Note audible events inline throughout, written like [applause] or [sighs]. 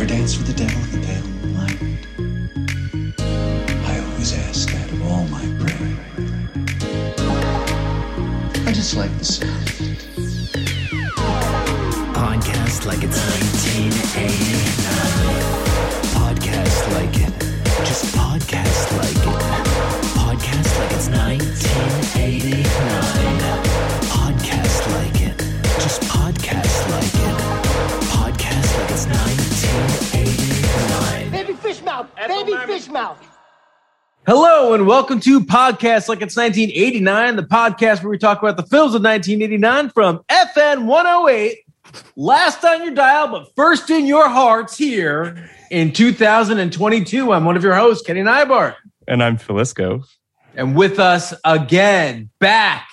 ever dance with the devil in the pale moonlight? I always ask that of all my prey. I just like the sound. Podcast like it's 1989. Podcast like it. Just podcast like it. Podcast like it's 1989. It's 1989. Baby fish mouth. Baby fish mouth. Hello and welcome to Podcast Like It's 1989, the podcast where we talk about the films of 1989 from FN 108. Last on your dial, but first in your hearts here in 2022. I'm one of your hosts, Kenny Neibart. And I'm Phil Iscove. And with us again, back,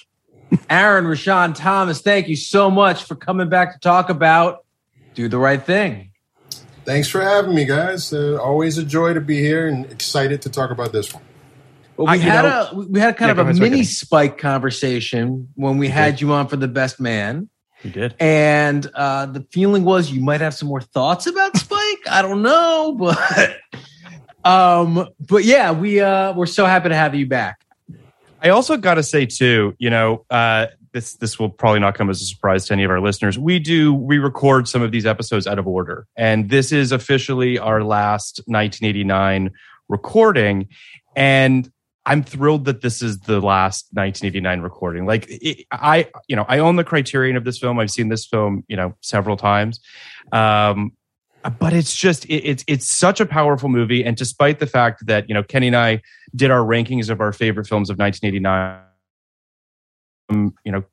Aaron Rahsaan Thomas. Thank you so much for coming back to talk about Do the Right Thing. Thanks for having me, guys. Uh, always a joy to be here and excited to talk about this one. Well, we I- had know- a we had kind Yeah, of a mini Kenny. spike conversation when we had you on for the best man. You did. And uh, the feeling was you might have some more thoughts about [laughs] Spike. I don't know, but [laughs] um, but yeah, we uh, we're so happy to have you back. I also got to say too, you know, uh, this this will probably not come as a surprise to any of our listeners. We do we record some of these episodes out of order, and this is officially our last 1989 recording, and I'm thrilled that this is the last 1989 recording. Like it, I, you know, I own the Criterion of this film. I've seen this film, you know, several times. Um, but it's just it, it's it's such a powerful movie and despite the fact that you know kenny and i did our rankings of our favorite films of 1989 um, you know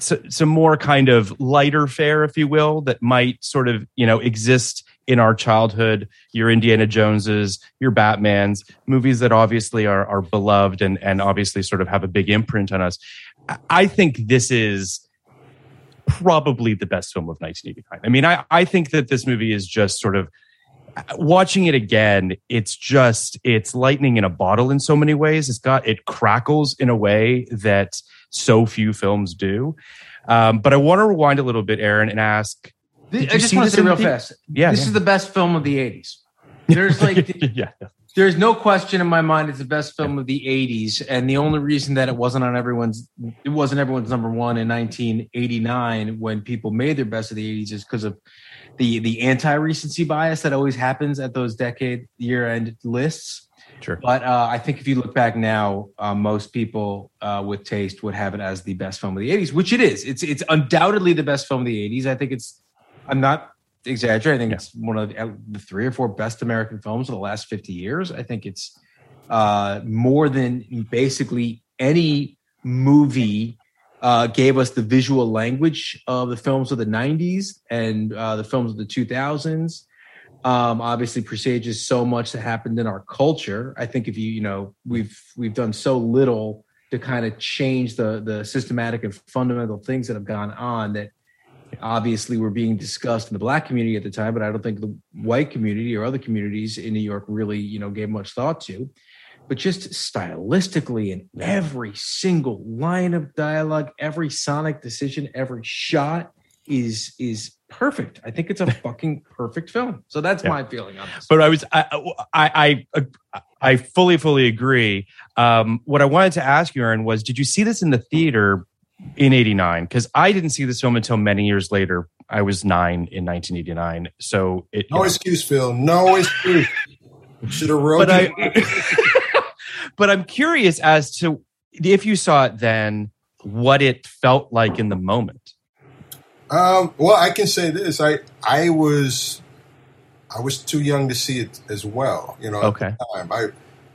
so, some more kind of lighter fare if you will that might sort of you know exist in our childhood your indiana joneses your batmans movies that obviously are, are beloved and, and obviously sort of have a big imprint on us. I- think this is probably the best film of 1989 i mean i, I think that this movie is just sort of watching it again it's just it's lightning in a bottle in so many ways it's got it crackles in a way that so few films do um, but i want to rewind a little bit aaron and ask I just want to say real the- fast. Yeah, this yeah. is the best film of the '80s. [laughs] There's like yeah there's no question in my mind it's the best film of the 80s and the only reason that it wasn't on everyone's it wasn't everyone's number one in 1989 when people made their best of the 80s is because of the the anti-recency bias that always happens at those decade year-end lists. Sure. But uh, i think if you look back now uh, most people uh, with taste would have it as the best film of the 80s which it is. It's it's undoubtedly the best film of the 80s i think it's i'm not exaggerating. I think it's one of the, the three or four best American films of the last 50 years. I think it's uh, more than basically any movie uh, gave us the visual language of the films of the 90s and uh, the films of the 2000s. Um, obviously, presages so much that happened in our culture. I think if you, you know, we've we've done so little to kind of change the the systematic and fundamental things that have gone on that obviously were being discussed in the black community at the time, but I don't think the white community or other communities in New York really, you know, gave much thought to. But just stylistically in every single line of dialogue, every sonic decision, every shot is is perfect. I think it's a [laughs] fucking perfect film. So that's Yeah. my feeling on this. but I was I I I, I fully fully agree. Um, what I wanted to ask you, Aaron, was did you see this in the theater in '89? Because I didn't see this film until many years later. I was nine in 1989, so it. No excuse, Phil. No excuse. [laughs] Should have wrote but it. I, [laughs] but I'm curious as to if you saw it then, what it felt like in the moment. Um, well, I can say this. I I was I was too young to see it as well. You know, Okay. at the time. I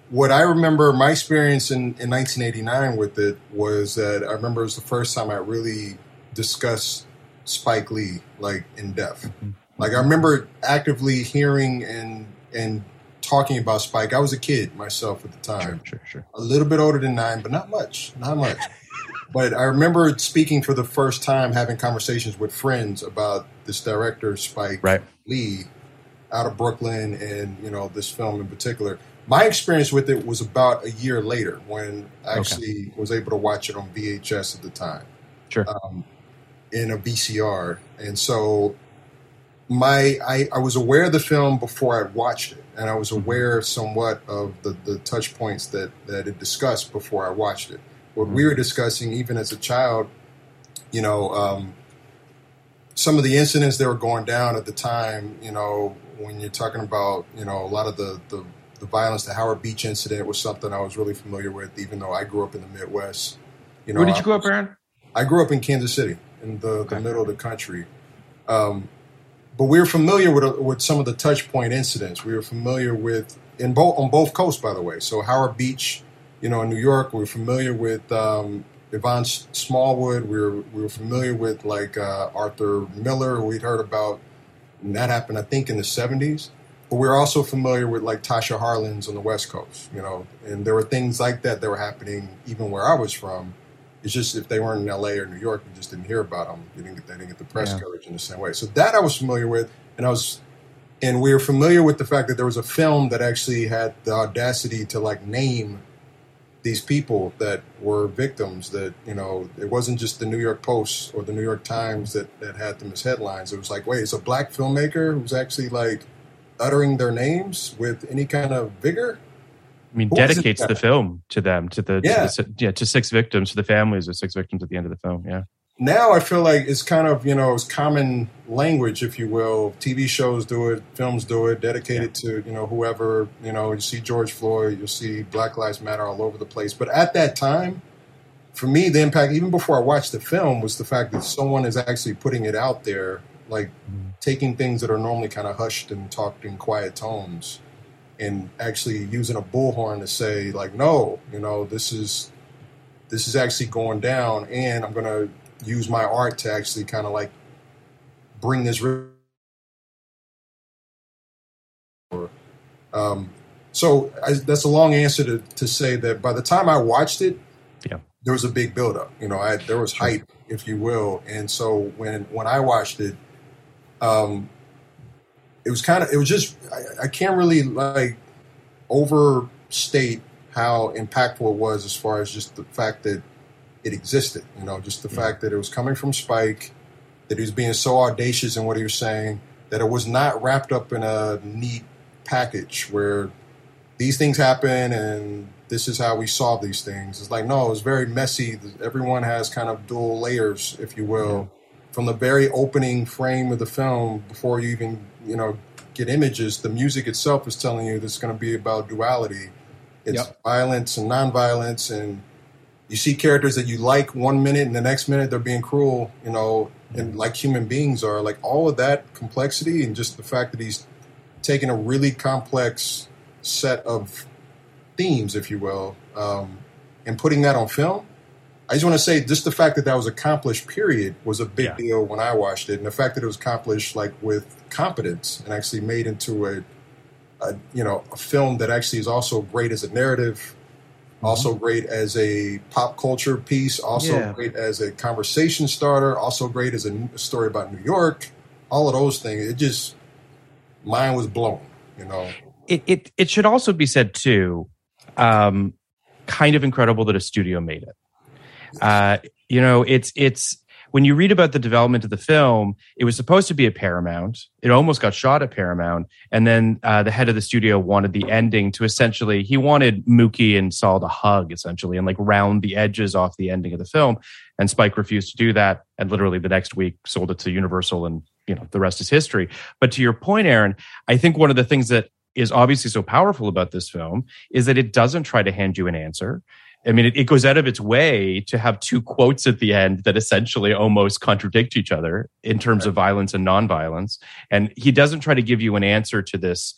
what I remember my experience in, in 1989 with it was that I remember it was the first time I really discussed Spike Lee like in depth. Like I remember actively hearing and and talking about Spike. I was a kid myself at the time Sure, sure. a little bit older than nine, but not much, not much. [laughs] but I remember speaking for the first time, having conversations with friends about this director, Spike Right. Lee, out of Brooklyn, and you know this film in particular. My experience with it was about a year later when I actually was able to watch it on VHS at the time Sure. um, in a VCR, and so my I, I was aware of the film before I watched it, and I was aware somewhat of the, the touch points that that it discussed before I watched it. What we were discussing, even as a child, you know, um, some of the incidents that were going down at the time, you know, when you're talking about, you know, a lot of the the, the violence, the Howard Beach incident was something I was really familiar with, even though I grew up in the Midwest. You know, Where did you I grow up, Aaron? I grew up in Kansas City, in the, the middle of the country. Um, but we were familiar with with some of the touch point incidents. We were familiar with in both on both coasts, by the way. So Howard Beach, you know, in New York, we were familiar with um, Yvonne Smallwood. We were we were familiar with like uh, Arthur Miller. We'd heard about, that happened, I think, in the seventies. But we were also familiar with like Tasha Harlins on the West Coast, you know, and there were things like that that were happening even where I was from. It's just if they weren't in L.A. or New York, you just didn't hear about them. You didn't get, they didn't get the press Yeah. coverage in the same way. So that I was familiar with, and I was, and we were familiar with the fact that there was a film that actually had the audacity to like name these people that were victims. That you know, it wasn't just the New York Post or the New York Times that that had them as headlines. It was like, wait, it's a black filmmaker who's actually like uttering their names with any kind of vigor. I mean, it dedicates the film to them, to the, Yeah. to the yeah, to six victims, to the families of six victims at the end of the film. Yeah. now I feel like it's kind of you know it's common language, if you will. TV shows do it, films do it, dedicated to you know whoever you know. You see George Floyd, you'll see Black Lives Matter all over the place. But at that time, for me, the impact, even before I watched the film, was the fact that someone is actually putting it out there, like mm-hmm. taking things that are normally kind of hushed and talked in quiet tones, and actually using a bullhorn to say like, no, you know, this is this is actually going down, and I'm going to use my art to actually kind of like bring this. Um, so I, that's a long answer to, to say that by the time I watched it, Yeah. there was a big buildup. You know, I, there was hype, if you will, and so when when I watched it, um, it was kind of it was just I, I can't really like overstate how impactful it was as far as just the fact that it existed. You know, just the fact that it was coming from Spike, that he was being so audacious in what he was saying, that it was not wrapped up in a neat package where these things happen and this is how we solve these things. It's like no, it's very messy. Everyone has kind of dual layers, if you will, from the very opening frame of the film before you even you know get images. The music itself is telling you this is going to be about duality. It's Yep. violence and nonviolence, and you see characters that you like one minute, and the next minute they're being cruel. You know, and like human beings are. Like all of that complexity, and just the fact that he's taking a really complex set of themes, if you will, um, and putting that on film. I just want to say, just the fact that that was accomplished, period, was a big Yeah. deal when I watched it, and the fact that it was accomplished like with competence and actually made into a, a you know, a film that actually is also great as a narrative, Also great as a pop culture piece. Also Yeah. great as a conversation starter. Also great as a story about New York. All of those things. It just mine was blown. You know. it, it it should also be said too um kind of incredible that a studio made it uh you know it's it's when you read about the development of the film it was supposed to be at paramount. It almost got shot at paramount. And then uh, the head of the studio wanted the ending to essentially he wanted mookie and sal to hug essentially and like round the edges off the ending of the film. And spike refused to do that. And literally the next week sold it to universal and you know the rest is history. But to your point aaron i think one of the things that is obviously so powerful about this film is that it doesn't try to hand you an answer. I mean, it, it goes out of its way to have two quotes at the end that essentially almost contradict each other in terms of violence and nonviolence. And he doesn't try to give you an answer to this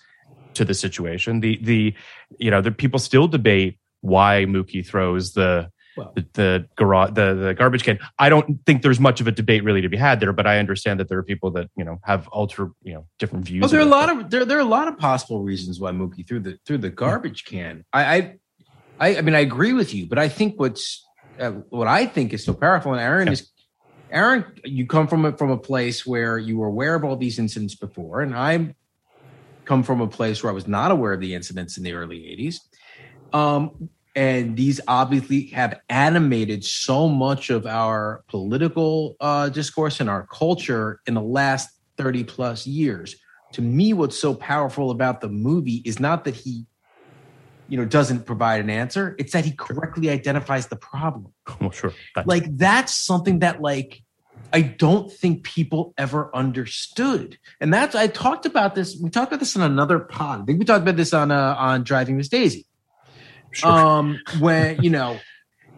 to the situation. The the you know the people still debate why Mookie throws the the the, garage, the the garbage can. I don't think there's much of a debate really to be had there, but I understand that there are people that you know have alter you know different views. Well, there are a lot of there, there are a lot of possible reasons why Mookie threw the threw the garbage can. I I I, I mean I agree with you, but I think what's uh, what I think is so powerful, and Aaron is Aaron, you come from a, from a place where you were aware of all these incidents before, and I come from a place where I was not aware of the incidents in the early '80s. Um, and these obviously have animated so much of our political uh, discourse and our culture in the last 30 plus years. To me, what's so powerful about the movie is not that he, you know, doesn't provide an answer; it's that he correctly identifies the problem. [laughs] Well, sure. That's- Like that's something that like I don't think people ever understood. And that's I talked about this. We talked about this on another pod. I think we talked about this on uh, on Driving Miss Daisy. Um, when you know,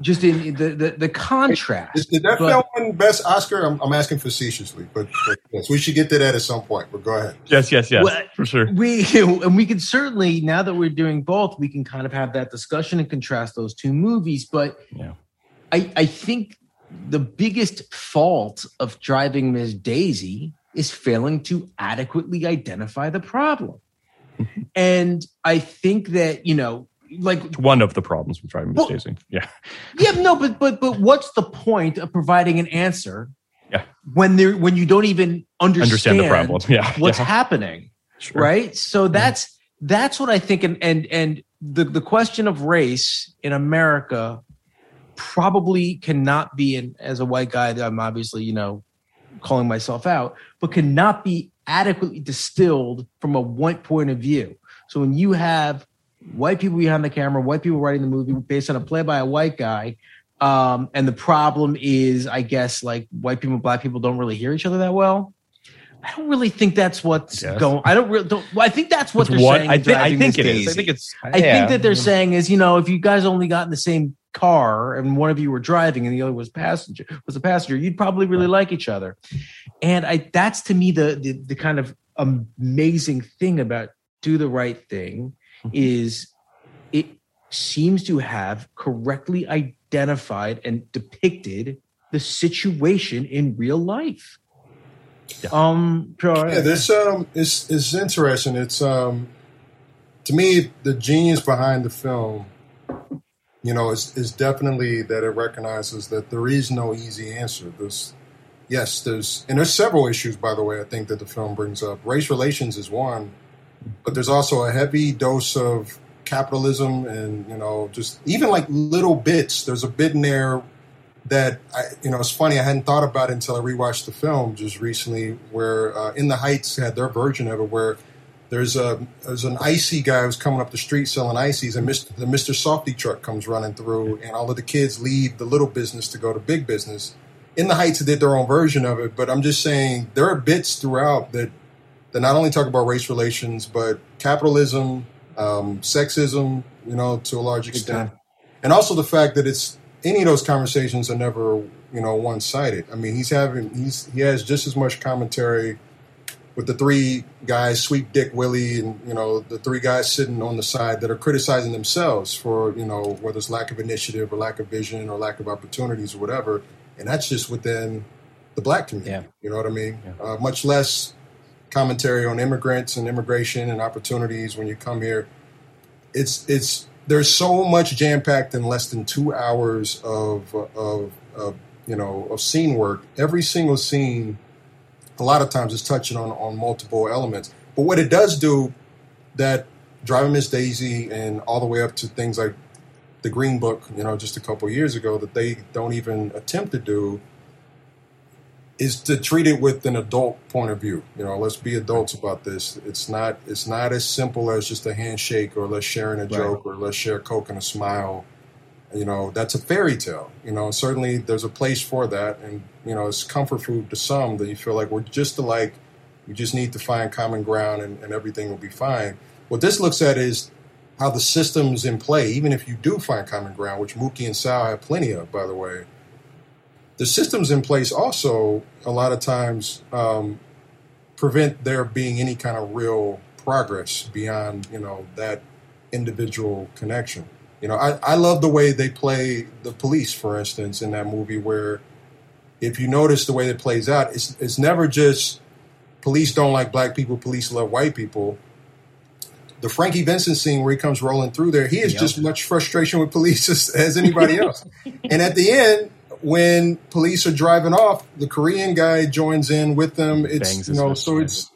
just in the the, the contrast. Did, did that But- film win Best Oscar? I'm, I'm asking facetiously, but, but yes, we should get to that at some point. But go ahead. Yes, yes, yes, Well, for sure. we [laughs] and we can certainly now that we're doing both, we can kind of have that discussion and contrast those two movies. But Yeah. I I think the biggest fault of driving Miss Daisy is failing to adequately identify the problem. [laughs] and I think that, you know, like one of the problems with driving Well- Daisy. Yeah. yeah, no, but but but what's the point of providing an answer Yeah. when there when you don't even understand, Understand the problem. [laughs] Yeah. what's yeah. happening? Sure. right so that's that's what i think and and and the the question of race in america probably cannot be and as a white guy that i'm obviously you know calling myself out but cannot be adequately distilled from a white point of view so when you have white people behind the camera white people writing the movie based on a play by a white guy um, and the problem is i guess like white people and black people don't really hear each other that well I don't really think that's what's Yes. going. I don't really. Don't, well, I think that's what It's they're what saying. I, thi- I think it is. I think it's. I think that they're saying is, you know, if you guys only got in the same car and one of you were driving and the other was passenger was a passenger, you'd probably really like each other. And I that's to me the the, the kind of amazing thing about do the right thing is it seems to have correctly identified and depicted the situation in real life. Um, sure. Yeah, this um, it's it's interesting. It's um, to me the genius behind the film, you know, is is definitely that it recognizes that there is no easy answer. There's yes, there's and there's several issues by the way. I think that the film brings up. Race relations is one, but there's also a heavy dose of capitalism and you know just even like little bits. There's a bit in there that I, you know, it's funny. I hadn't thought about it until I rewatched the film just recently, where uh, In the Heights had their version of it, where there's a there's an icy guy who's coming up the street selling ices, and Mr. the Mr. Softee truck comes running through, and all of the kids leave the little business to go to big business. In the Heights did their own version of it, but I'm just saying there are bits throughout that that not only talk about race relations, but capitalism, um, sexism, you know, to a large extent, and also the fact that it's any of those conversations are never you know one sided. I mean, he's having he's he has just as much commentary with the three guys, Sweet Dick Willie, and you know the three guys sitting on the side that are criticizing themselves for you know whether it's lack of initiative or lack of vision or lack of opportunities or whatever, and that's just within the black community. Yeah. You know what I mean? Uh, much less commentary on immigrants and immigration and opportunities when you come here. It's it's there's so much jam packed in less than two hours of, of of you know of scene work. Every single scene, a lot of times, is touching on on multiple elements. But what it does do, that driving Miss Daisy and all the way up to things like the Green Book, you know, just a couple years ago, that they don't even attempt to do is to treat it with an adult point of view. You know, let's be adults about this. It's not it's not as simple as just a handshake or let's sharing a joke or let's share coke and a smile. You know, that's a fairy tale. You know, certainly there's a place for that, and you know, it's comfort food to some that you feel like we're just alike. We just need to find common ground, and, and everything will be fine. What this looks at is how the systems in play, even if you do find common ground, which Mookie and Sal have plenty of, by the way the systems in place also a lot of times um, prevent there being any kind of real progress beyond you know that individual connection. You know, I, I love the way they play the police, for instance, in that movie where if you notice the way it plays out, it's it's never just police don't like black people, police love white people. The Frankie Vincent scene where he comes rolling through there, he has Yep. just much frustration with police [laughs] as, as anybody else. and at the end, when police are driving off, the Korean guy joins in with them. It's you know, so behind it's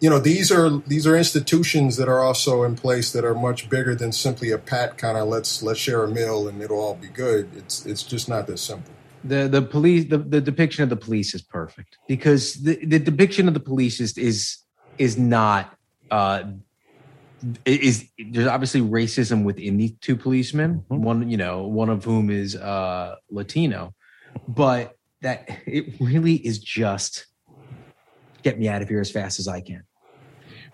you know these are these are institutions that are also in place that are much bigger than simply a pat kind of let's let's share a meal and it'll all be good. It's it's just not that simple. the the police the, the depiction of the police is perfect because the, the depiction of the police is is is not uh is there's obviously racism within these two policemen one you know one of whom is uh latino but that it really is just get me out of here as fast as i can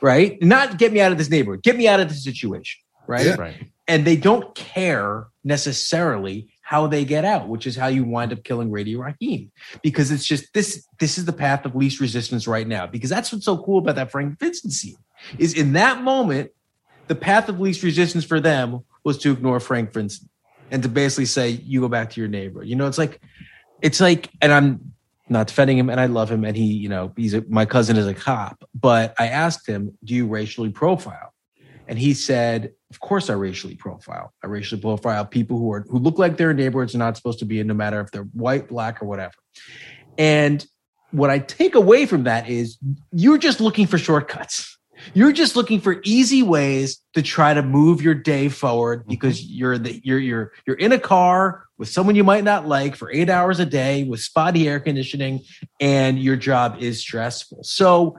right not get me out of this neighborhood get me out of this situation right Yeah. Right. and they don't care necessarily how they get out, which is how you wind up killing Radio Raheem. Because it's just this this is the path of least resistance right now. Because that's what's so cool about that Frank Vincent scene. Is in that moment, the path of least resistance for them was to ignore Frank Vincent and to basically say, you go back to your neighbor. You know, it's like it's like, and I'm not defending him and I love him, and he, you know, he's a, my cousin is a cop, but I asked him, Do you racially profile? And he said, Of course I racially profile. I racially profile people who are who look like their neighborhoods are not supposed to be in, no matter if they're white, black, or whatever. And what I take away from that is you're just looking for shortcuts. You're just looking for easy ways to try to move your day forward mm-hmm. because you're the, you're you're you're in a car with someone you might not like for 8 hours a day with spotty air conditioning and your job is stressful. So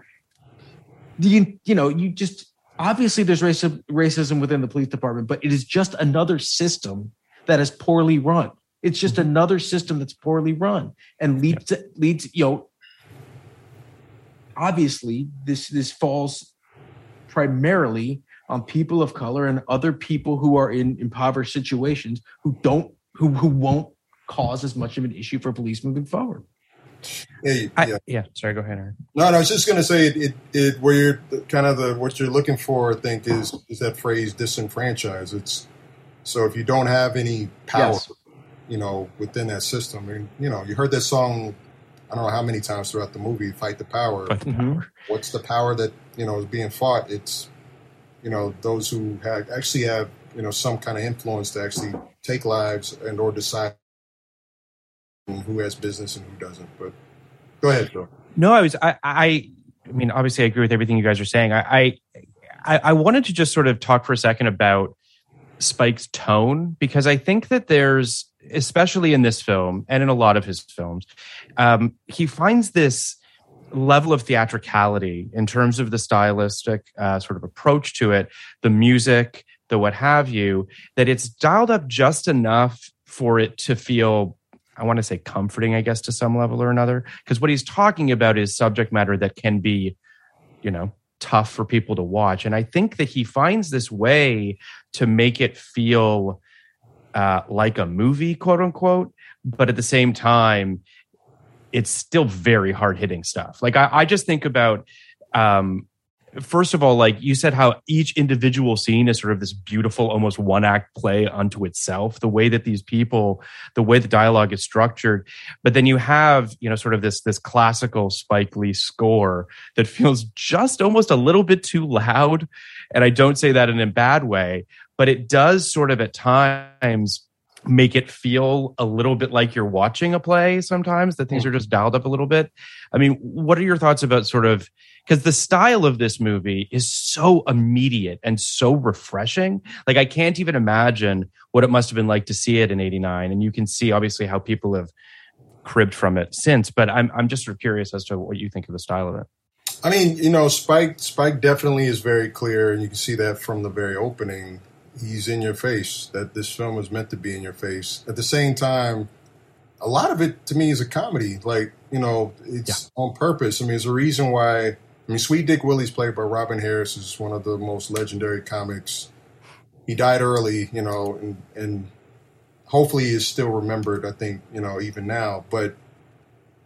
you you know, you just obviously there's racism racism within the police department, but it is just another system that is poorly run. It's just mm-hmm. another system that's poorly run and leads to, leads you know obviously this this falls primarily on people of color and other people who are in impoverished situations who don't who who won't cause as much of an issue for police moving forward. Yeah, I, yeah. yeah. Sorry. Go ahead. Aaron. No, no, I was just going to say it, it, it. Where you're kind of the what you're looking for, I think, is is that phrase disenfranchise. It's so if you don't have any power, Yes. you know, within that system, and you know, you heard that song. I don't know how many times throughout the movie, "Fight the Power." But the Mhm. power. What's the power that you know is being fought? It's you know those who have actually have you know some kind of influence to actually take lives and or decide who has business and who doesn't. But go ahead, Phil. No, I was. I. I. I mean, obviously, I agree with everything you guys are saying. I. I. I I wanted to just sort of talk for a second about Spike's tone because I think that there's, especially in this film and in a lot of his films, um, he finds this level of theatricality in terms of the stylistic uh, sort of approach to it, the music, the what have you, that it's dialed up just enough for it to feel I want to say comforting, I guess, to some level or another. Because what he's talking about is subject matter that can be, you know, tough for people to watch. And I think that he finds this way to make it feel uh, like a movie, quote unquote. But at the same time, it's still very hard hitting stuff. Like I, I just think about um, first of all, like you said, how each individual scene is sort of this beautiful, almost one act play unto itself. The way that these people, the way the dialogue is structured, but then you have, you know, sort of this this classical Spike Lee score that [laughs] feels just almost a little bit too loud. And I don't say that in a bad way, but but it does sort of at times make it feel a little bit like you're watching a play sometimes that things mm. are just dialed up a little bit. I mean what are your thoughts about sort of because the style of this movie is so immediate and so refreshing. Like i can't even imagine what it must have been like to see it in 89 and you can see obviously how people have cribbed from it since but i'm, I'm just sort of curious as to what you think of the style of it. I mean, you know, Spike Spike definitely is very clear, and you can see that from the very opening. He's in your face. That this film was meant to be in your face. At the same time, a lot of it to me is a comedy. Like you know, it's on purpose. I mean, there's a reason why. I mean, Sweet Dick Willie's played by Robin Harris is one of the most legendary comics. He died early, you know, and and hopefully is still remembered. I think you know even now, but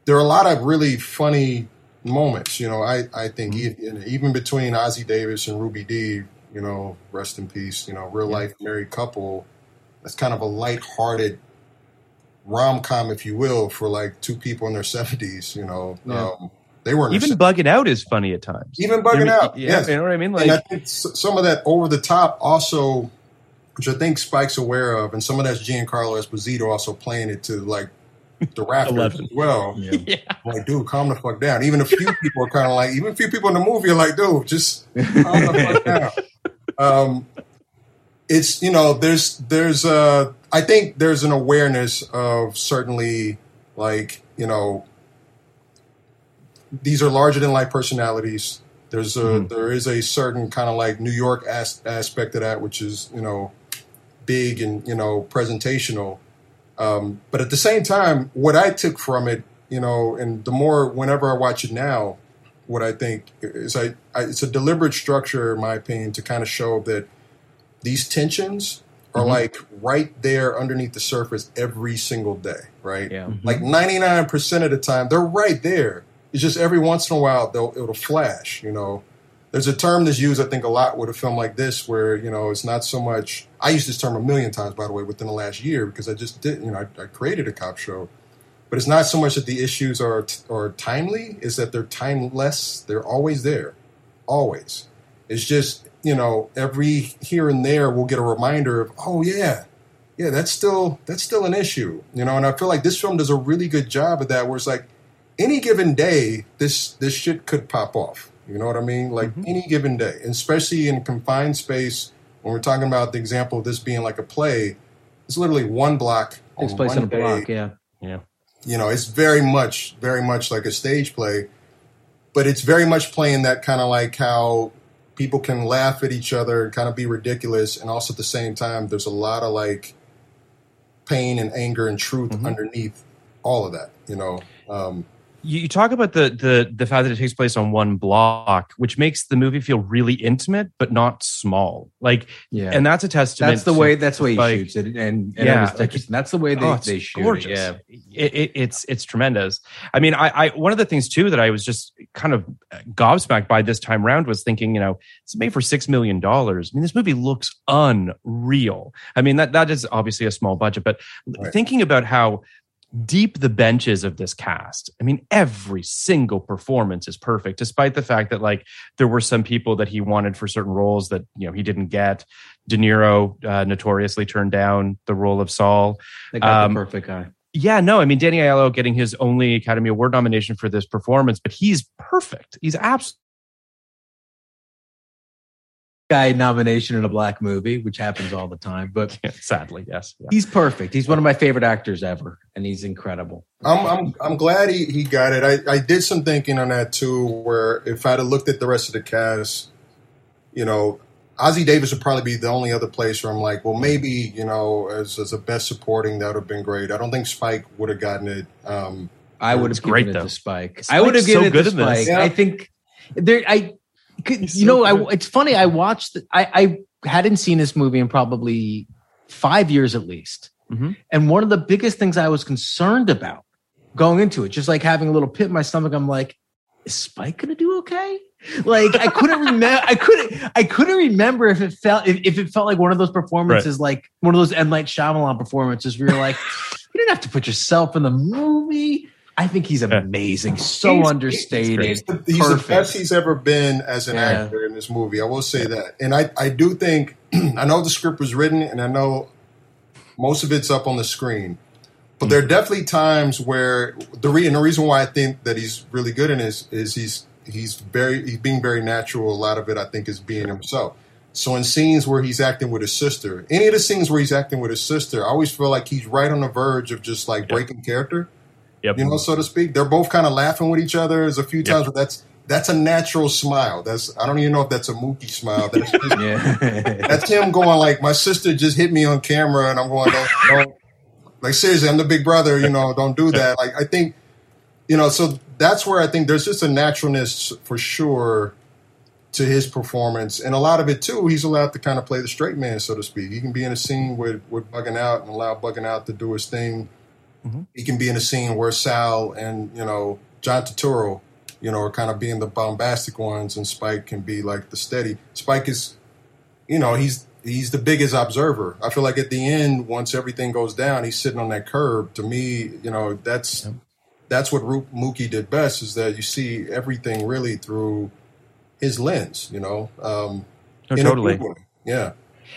there are a lot of really funny moments. You know, I I think mm-hmm. even, even between Ossie Davis and Ruby Dee, you know, rest in peace. You know, real life married couple. That's kind of a light-hearted rom com, if you will, for like two people in their [laughs] seventies. You know, Yeah. um, they were even bugging out is funny at times even bugging mean, out. yeah, yes. you know what i mean like I some of that over the top also, which I think Spike's aware of, and some of that's Giancarlo Esposito also playing it to like the [laughs] rafters as well. Yeah. [laughs] Like, dude, calm the fuck down. Even a few people are kind of like, even a few people in the movie are like, dude, just calm the fuck down. Um, it's you know, there's there's a I think there's an awareness of certainly like you know these are larger than life personalities. There's a there is a certain kind of like New York as- aspect of that, which is you know big and you know presentational. Um, but at the same time, what I took from it, you know, and the more whenever I watch it now, what I think is I, I it's a deliberate structure, in my opinion, to kind of show that these tensions are Mhm. like right there underneath the surface every single day, right? Yeah. Like 99% of the time, they're right there. It's just every once in a while they'll it'll flash, you know. There's a term that's used, I think, a lot with a film like this, where you know it's not so much. I used this term a million times, by the way, within the last year because I just did, you know, I, I created a cop show, but it's not so much that the issues are are timely; is that they're timeless. They're always there, always. It's just you know every here and there we'll get a reminder of, oh yeah, yeah, that's still that's still an issue, you know. And I feel like this film does a really good job of that, where it's like any given day, this this shit could pop off. You know what I mean? Like mm-hmm. any given day, and especially in confined space. When we're talking about the example of this being like a play, it's literally one block. Takes place in a block. Yeah. Yeah. You know, it's very much, very much like a stage play, but it's very much playing that kind of like how people can laugh at each other and kind of be ridiculous, and also at the same time, there's a lot of like pain and anger and truth Mm-hmm. underneath all of that. You know, um, you, talk about the the the fact that it takes place on one block, which makes the movie feel really intimate but not small. Like, Yeah. and that's a testament. That's the way. That's the way he like- shoots it, and, and Yeah, Elvis like- That's the way they, Oh, they shoot gorgeous. it. Yeah, It, it, it's it's tremendous. I mean, I, I one of the things too that I was just kind of gobsmacked by this time round was thinking, you know, it's made for six million dollars. I mean, this movie looks unreal. I mean, that that is obviously a small budget, but Right. thinking about how deep the benches of this cast. I mean, every single performance is perfect, despite the fact that like there were some people that he wanted for certain roles that you know he didn't get. De Niro uh, notoriously turned down the role of Sal. they got Um, the perfect guy. Yeah, no, I mean Danny Aiello getting his only Academy Award nomination for this performance, but he's perfect. He's absolutely Guy nomination in a black movie, which happens all the time, but [laughs] sadly, yes. Yeah. he's perfect. He's one of my favorite actors ever, and he's incredible. I'm I'm I'm glad he, he got it. I, I did some thinking on that too, where if I'd have looked at the rest of the cast, you know, Ossie Davis would probably be the only other place where I'm like, well, maybe you know, as as a best supporting, that would have been great. I don't think Spike would have gotten it. Um, I would have given great, it though. to Spike. Spike's I would have so given it to. Spike. Yeah. I think there. I, could, He's you so know. I, it's funny. I watched. the- I, I hadn't seen this movie in probably five years at least, Mhm. and one of the biggest things I was concerned about going into it, just like having a little pit in my stomach, I'm like, is Spike gonna do okay? Like I couldn't remember. I couldn't. I couldn't remember if it felt if, if it felt like one of those performances, like one of those M Night Shyamalan performances, where you're like, you didn't have to put yourself in the movie. I think he's amazing. So He's- understated. He's, the, he's the best he's ever been as an Yeah. actor in this movie. I will say that, and I, I do think [clears throat] I know the script was written, and I know most of it's up on the screen. But there are mm. definitely times where the re- and the reason why I think that he's really good in this is he's he's very he's being very natural. A lot of it I think is being himself. So in scenes where he's acting with his sister, any of the scenes where he's acting with his sister, I always feel like he's right on the verge of just like breaking character Yep. you know, so to speak. They're both kind of laughing with each other. There's a few times where that's that's a natural smile. That's I don't even know if that's a Mookie smile. That's [laughs] just, Yeah. that's him going like, my sister just hit me on camera, and I'm going, don't, don't like seriously, I'm the big brother. You know, don't do that. Like I think, you know, so that's where I think there's just a naturalness for sure to his performance, and a lot of it too. He's allowed to kind of play the straight man, so to speak. He can be in a scene with with bugging out and allow bugging out to do his thing he can be in a scene where Sal and you know John Turturro, you know, are kind of being the bombastic ones, and Spike can be like the steady. Spike is, you know, he's he's the biggest observer. I feel like at the end, once everything goes down, he's sitting on that curb. To me, you know, that's that's what Ru- Mookie did best is that you see everything really through his lens. You know, um, No, totally. Yeah.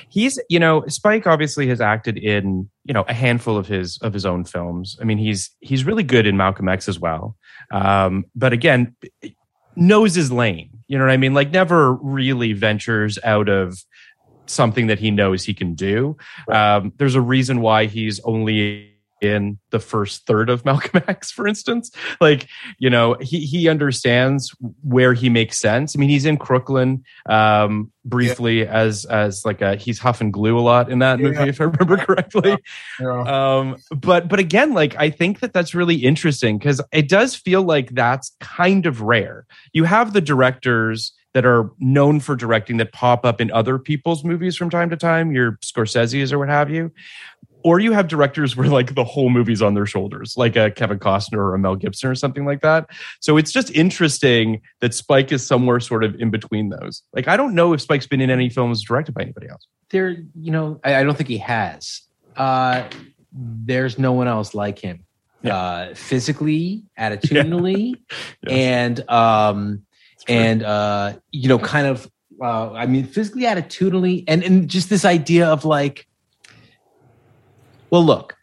He's you know spike obviously has acted in you know a handful of his of his own films. I mean he's he's really good in malcolm x as well. Um but again knows his lane you know what i mean? Like never really ventures out of something that he knows he can do. Um there's a reason why he's only in the first third of [laughs] Malcolm X, for instance. Like, you know, he he understands where he makes sense. I mean, he's in Crooklyn um, briefly as as like a he's huffing glue a lot in that movie, if I remember correctly. [laughs] Yeah. Um, but but again, like I think that that's really interesting because it does feel like that's kind of rare. You have the directors that are known for directing that pop up in other people's movies from time to time, your Scorsese's or what have you. Or you have directors where like the whole movie's on their shoulders, like a Kevin Costner or a Mel Gibson or something like that. So it's just interesting that Spike is somewhere sort of in between those. Like I don't know if Spike's been in any films directed by anybody else. there, you know, I, I don't think he has. Uh, there's no one else like him, uh, physically, [laughs] attitudinally, and um, and uh, you know, kind of. Uh, I mean, physically, attitudinally, and and just this idea of like, well, look,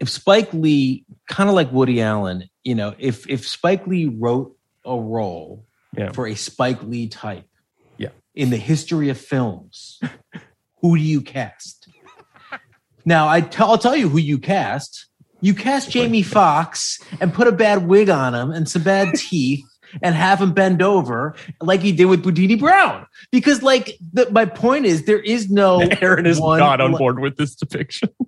if Spike Lee, kind of like Woody Allen, you know, if if Spike Lee wrote a role Yeah. for a Spike Lee type, Yeah. in the history of films, [laughs] who do you cast? Now, I tell, I'll tell you who you cast. You cast Jamie Foxx and put a bad wig on him and some bad [laughs] teeth and have him bend over like he did with Boudini Brown. Because, like, the, my point is, there is no [laughs] Aaron is one- not on board with this depiction. [laughs]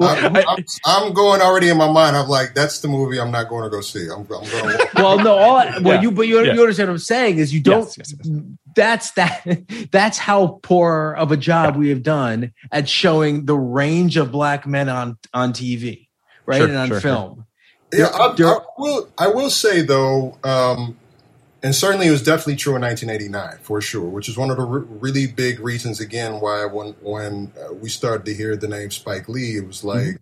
I'm, I'm, I'm going already in my mind. I'm like, that's the movie I'm not going to go see. I'm, I'm going [laughs] to. well, no, all I, well, Yeah. you, but you, Yeah. you understand what I'm saying is you don't. Yes, yes, yes. That's that. That's how poor of a job we have done at showing the range of black men on on TV, right, Sure, and on sure, film. Yeah, I, I will. I will say though, um, and certainly it was definitely true in 1989 for sure, which is one of the re- really big reasons again why when when uh, we started to hear the name Spike Lee, it was like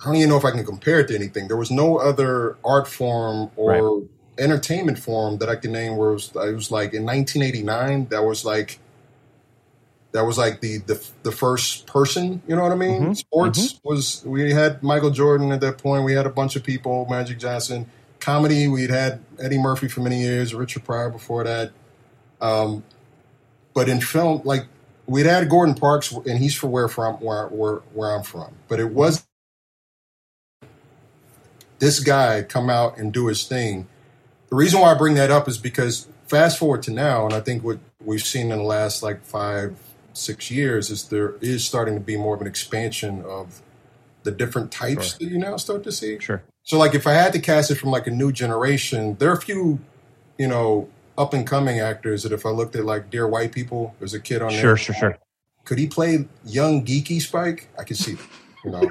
I don't even know if I can compare it to anything. There was no other art form or entertainment form that I can name where it was, it was like in 1989 that was like that was like the the, the first person you know what i mean? Mhm, sports was we had michael jordan at that point. We had a bunch of people magic johnson. Comedy we'd had eddie murphy for many years richard pryor before that. Um, but in film like we'd had gordon parks and he's from where from where, where where i'm from. But it was this guy come out and do his thing. The reason why I bring that up is because fast forward to now, and I think what we've seen in the last like five, six years is there is starting to be more of an expansion of the different types that you now start to see. Sure. So, like, if I had to cast it from like a new generation, there are a few, you know, up and coming actors that if I looked at like Dear White People, there's a kid on there. Sure, sure, sure. Could he play young geeky Spike? I could see that. You know,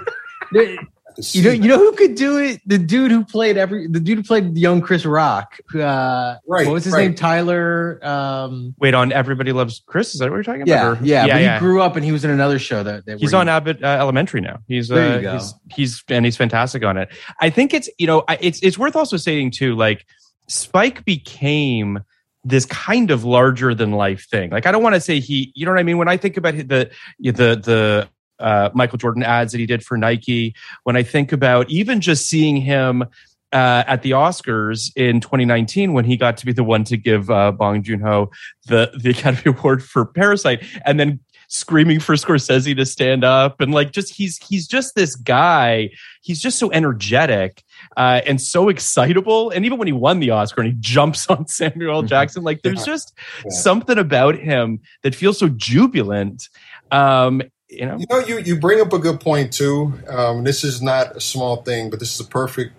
There- [laughs] You know, you know who could do it? The dude who played every, the dude who played young Chris Rock. Uh, Right, What was his right. name? Tyler. Um, Wait, on Everybody Loves Chris? Is that what you're talking yeah, about? Or- yeah, But he grew up and he was in another show that, that He's on he- Abbott uh, Elementary now. He's There uh, you go. he's he's and he's fantastic on it. I think it's you know I, it's it's worth also saying too like Spike became this kind of larger than life thing. Like I don't want to say he, you know what I mean. When I think about the the the uh, Michael Jordan ads that he did for Nike, when I think about even just seeing him. Uh, at the Oscars in 2019, when he got to be the one to give uh, Bong Joon Ho the the Academy [laughs] Award for Parasite, and then screaming for Scorsese to stand up and like just he's he's just this guy. He's just so energetic uh, and so excitable. And even when he won the Oscar and he jumps [laughs] on Samuel L. Jackson, like there's just Yeah. something about him that feels so jubilant. Um, you know, You know, you, you bring up a good point too. Um, this is not a small thing, but this is a perfect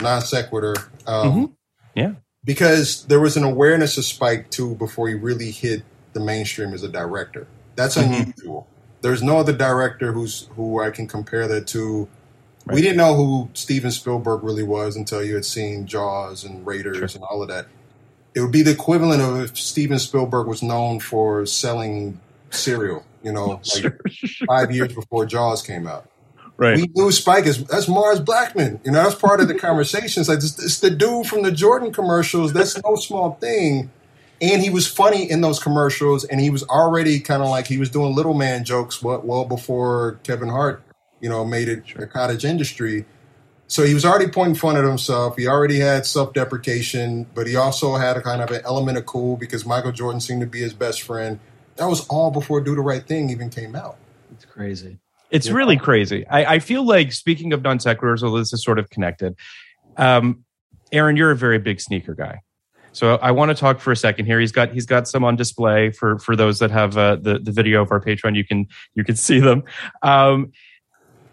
non sequitur. Um, Mhm. Yeah. Because there was an awareness of Spike too before he really hit the mainstream as a director. That's Mhm. unusual. There's no other director who's who I can compare that to. We didn't know who Steven Spielberg really was until you had seen Jaws and Raiders and all of that. It would be the equivalent of if Steven Spielberg was known for selling cereal, you know, [laughs] like five years before Jaws came out. right. We knew Spike is that's Mars Blackmon. You know, that's part of the conversations. Like it's, it's the dude from the Jordan commercials. That's no small thing. And he was funny in those commercials, and he was already kind of like he was doing little man jokes well, well before Kevin Hart, you know, made it a cottage industry. So he was already pointing fun at himself. He already had self deprecation, but he also had a kind of an element of cool because Michael Jordan seemed to be his best friend. That was all before Do the Right Thing even came out. It's crazy. It's Yeah. really crazy. I, I feel like speaking of non sequiturs, although this is sort of connected. Um, Aaron, you're a very big sneaker guy, so I want to talk for a second here. He's got he's got some on display for for those that have uh, the the video of our Patreon. You can you can [laughs] see them. Um,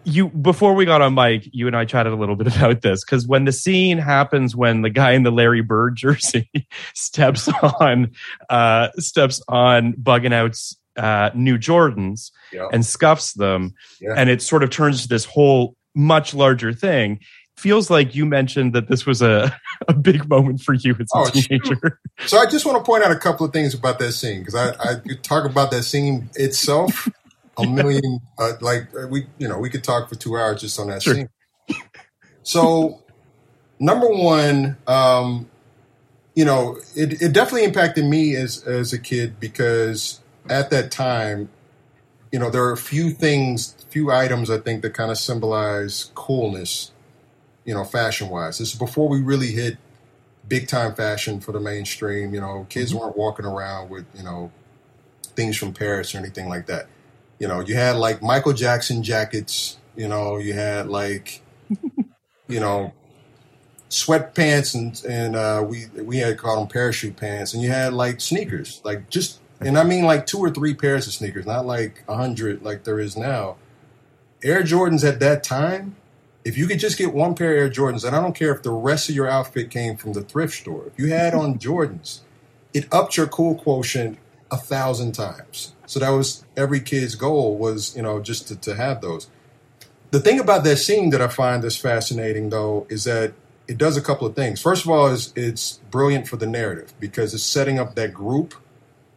you before we got on mic, you and I chatted a little bit [laughs] about this because when the scene happens when the guy in the Larry Bird jersey [laughs] steps on uh, steps on bugging out's uh, new Jordans Yeah. and scuffs them, Yeah. and it sort of turns to this whole much larger thing. Feels like you mentioned that this was a, [laughs] a big moment for you as a Oh, sure. teenager. So I just want to point out a couple of things about that scene because I, I talk about that scene itself a million uh, like uh, we you know we could talk for two hours just on that Sure. scene. So number one, um, you know, it, it definitely impacted me as as a kid because at that time, you know, there are a few things, few items I think that kind of symbolize coolness, you know, fashion wise. This is before we really hit big time fashion for the mainstream. You know, kids weren't walking around with, you know, things from Paris or anything like that. You know, you had like Michael Jackson jackets, you know, you had like, [laughs] you know, sweatpants and, and, uh, we, we had called them parachute pants and you had like sneakers, like just, and I mean like two or three pairs of sneakers, not like a hundred like there is now. Air Jordans at that time, if you could just get one pair of Air Jordans, and I don't care if the rest of your outfit came from the thrift store, if you had on Jordans, it upped your cool quotient a thousand times. So that was every kid's goal was, you know, just to, to have those. The thing about that scene that I find is fascinating though is that it does a couple of things. First of all, is it's brilliant for the narrative because it's setting up that group,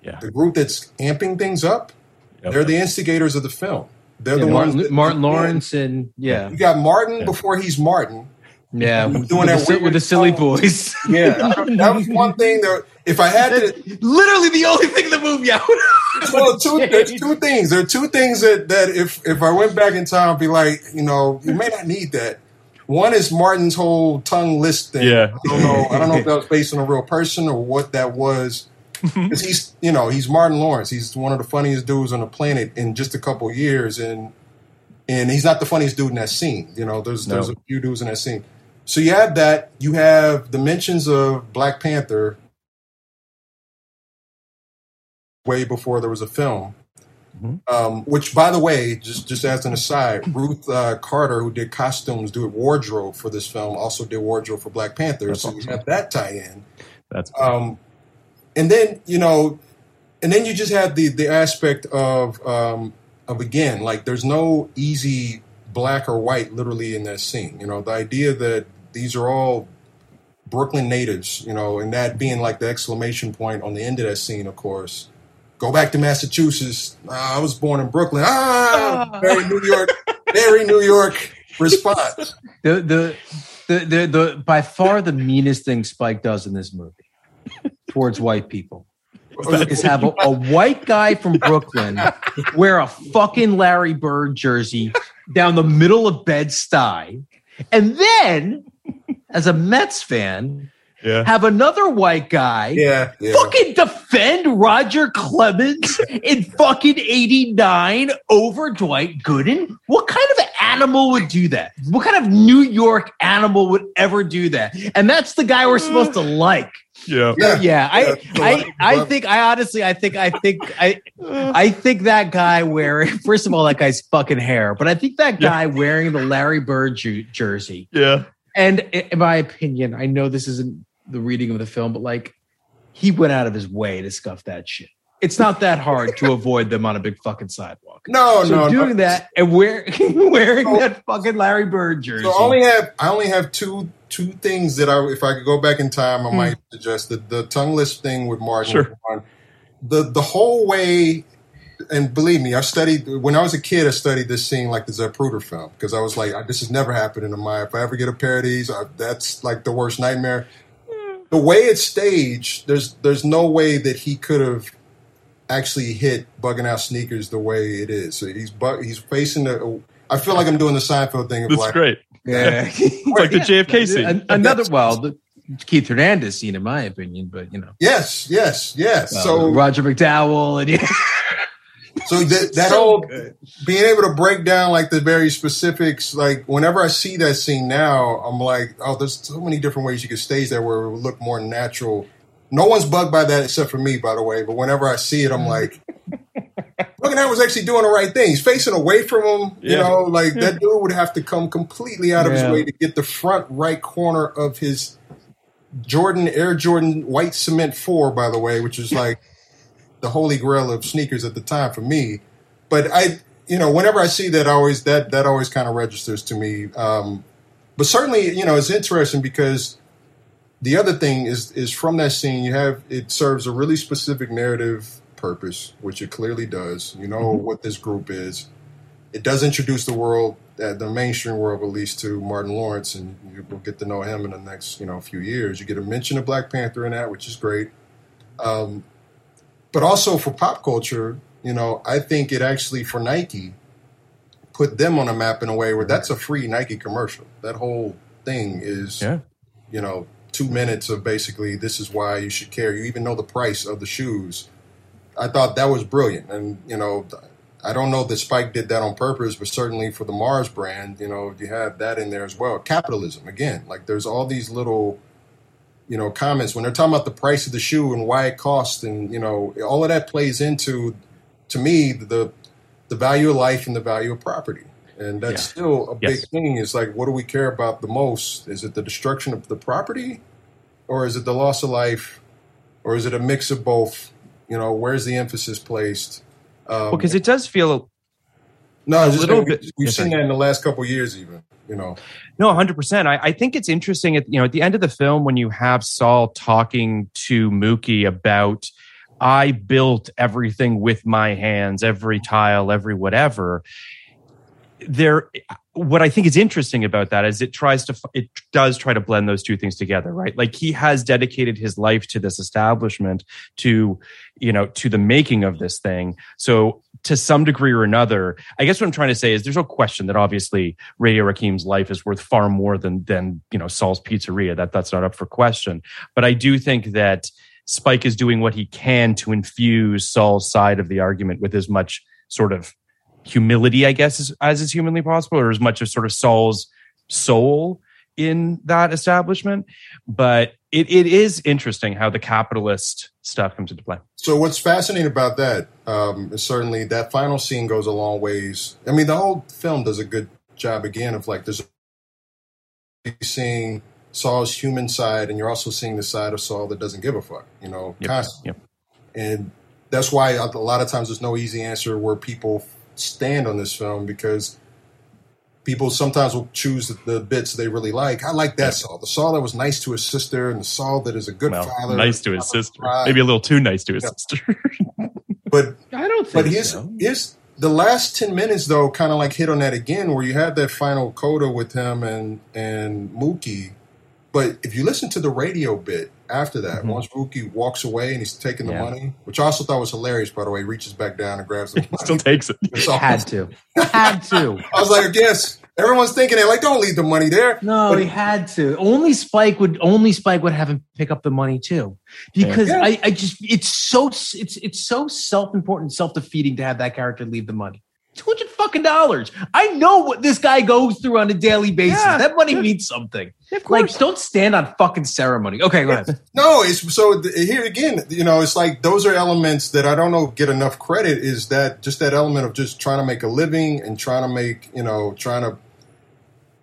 Yeah. the group that's amping things up. Yep. They're the instigators of the film. They're Yeah, the ones Martin, that, Martin Lawrence and yeah, You got Martin before he's Martin. yeah, Doing with, that the, with the silly boys. Yeah, that was one thing. That if I had to, Literally the only thing in the movie I would. [laughs] well, two, there's two things. There are two things that that if if I went back in time, I'd be like, you know, you may not need that. One is Martin's whole tongue list thing. Yeah. I don't know. I don't know if that was [laughs] based on a real person or what that was. Mm-hmm. Because he's, you know, he's Martin Lawrence. He's one of the funniest dudes on the planet in just a couple of years, and and he's not the funniest dude in that scene. You know, there's No. there's a few dudes in that scene. So you have that. You have the mentions of Black Panther way before there was a film. Um, which, by the way, just just as an aside, Ruth uh, Carter, who did costumes, did wardrobe for this film, also did wardrobe for Black Panther. That's so awesome. you have that tie-in. That's Um, and then you know, and then you just have the the aspect of um, of again, like there's no easy black or white literally in that scene. You know, the idea that these are all Brooklyn natives, you know, and that being like the exclamation point on the end of that scene, of course. Go back to Massachusetts. Ah, I was born in Brooklyn. Ah, very New York, very New York response. [laughs] The, the the the the by far the meanest thing Spike does in this movie towards white people is have a, a white guy from Brooklyn wear a fucking Larry Bird jersey down the middle of Bed Stuy, and then as a Mets fan. Yeah. Have another white guy Yeah, yeah. fucking defend Roger Clemens in fucking 89 over Dwight Gooden? What kind of animal would do that? What kind of New York animal would ever do that? And that's the guy we're supposed to like. Yeah. Yeah. Yeah, I, Yeah, I, I- I think, I honestly, I think, I think, I, I think that guy wearing, [laughs] first of all, that guy's fucking hair, but I think that Yeah. guy wearing the Larry Bird ju- jersey Yeah. and in my opinion, I know this isn't the reading of the film, but like he went out of his way to scuff that shit. It's not that hard to [laughs] avoid them on a big fucking sidewalk. No, so no, doing no. that and wear, [laughs] wearing So- that fucking Larry Bird jersey. So I only have I only have two two things that I if I could go back in time I hmm. might suggest the the tongue list thing with Martin. Sure. The the whole way, and believe me, I studied when I was a kid. I studied this scene like the Zapruder film because I was like, this has never happened in my. If I ever get a pair of these, I, that's like the worst nightmare. The way it's staged, there's there's no way that he could have actually hit bugging out sneakers the way it is. So he's bug, he's facing the. I feel like I'm doing the Seinfeld thing of That's like, great. yeah. [laughs] It's like the JFK scene. Another, well, the Keith Hernandez scene, in my opinion, but you know, Yes, yes, yes. uh, so, Roger McDowell and [laughs] yeah. So that that So whole good. being able to break down like the very specifics, like whenever I see that scene now, I'm like, oh, there's so many different ways you could stage that where it would look more natural. No one's bugged by that except for me, by the way. But whenever I see it, I'm mm-hmm. like, Logan was actually doing the right thing. He's facing away from him. You Yeah. know, like that dude would have to come completely out of Yeah. his way to get the front right corner of his Jordan Air Jordan White Cement Four, by the way, which is like the holy grail of sneakers at the time for me. But I, you know, whenever I see that, I always that that always kind of registers to me. Um, but certainly, you know, it's interesting because the other thing is is from that scene you have it serves a really specific narrative purpose, which it clearly does. You know what this group is. It does introduce the world, uh, the mainstream world, at least to Martin Lawrence, and you will get to know him in the next, you know, few years. You get a mention of Black Panther in that, which is great. Um, but also for pop culture, you know, I think it actually for Nike put them on a map in a way where that's a free Nike commercial. That whole thing is, Yeah. you know, two minutes of basically this is why you should care. You even know the price of the shoes. I thought that was brilliant, and you know, I don't know that Spike did that on purpose, but certainly for the Mars brand, you know, you have that in there as well. Capitalism again, like there's all these little you know comments. When they're talking about the price of the shoe and why it costs and you know all of that plays into to me the the value of life and the value of property. And that's Yeah. still a big thing. Is like what do we care about the most? Is it the destruction of the property or is it the loss of life or is it a mix of both? You know where's the emphasis placed? Um, because it does feel no a just little bit- we've seen that in the last couple of years even you know No, hundred percent. I, I think it's interesting at you know at the end of the film when you have Sal talking to Mookie about I built everything with my hands, every tile, every whatever. There, what I think is interesting about that is it tries to it does try to blend those two things together, right? Like he has dedicated his life to this establishment, to you know, to the making of this thing. So to some degree or another, I guess what I'm trying to say is there's no question that obviously Radio Raheem's life is worth far more than than you know Sal's Pizzeria. That that's not up for question. But I do think that Spike is doing what he can to infuse Sal's side of the argument with as much sort of humility, I guess, as, as is humanly possible, or as much as sort of Sal's soul in that establishment. But it, it is interesting how the capitalist stuff comes into play. So what's fascinating about that um, is certainly that final scene goes a long ways. I mean, the whole film does a good job again of like there's seeing Sal's human side, and you're also seeing the side of Sal that doesn't give a fuck. You know, Yep, constantly. yep. And that's why a lot of times there's no easy answer where people stand on this film because people sometimes will choose the, the bits they really like. I like that Sal, the Sal that was nice to his sister, and the Sal that is a good Well, father, nice to his sister. pride. Maybe a little too nice to his Yeah. sister. [laughs] But I don't think but his so. here's the last ten minutes though, kind of like hit on that again, where you had that final coda with him and and Mookie. But if you listen to the radio bit after that, once Mookie walks away and he's taking the Mm-hmm. Yeah. money, which I also thought was hilarious, by the way, he reaches back down and grabs the [laughs] money. Still takes it. It's all- Had [laughs] to. Had to. I was like, yes, everyone's thinking it. Like, don't leave the money there. No, But he had to. Only Spike would only Spike would have him pick up the money too, because Yeah. I, I just it's so it's it's so self important, self defeating to have that character leave the money. Two hundred fucking dollars. I know what this guy goes through on a daily basis. Yeah. that money means something. Like, don't stand on fucking ceremony. Okay, go ahead. [laughs] No, it's so here again. You know, it's like those are elements that I don't know get enough credit. Is that just that element of just trying to make a living and trying to make you know trying to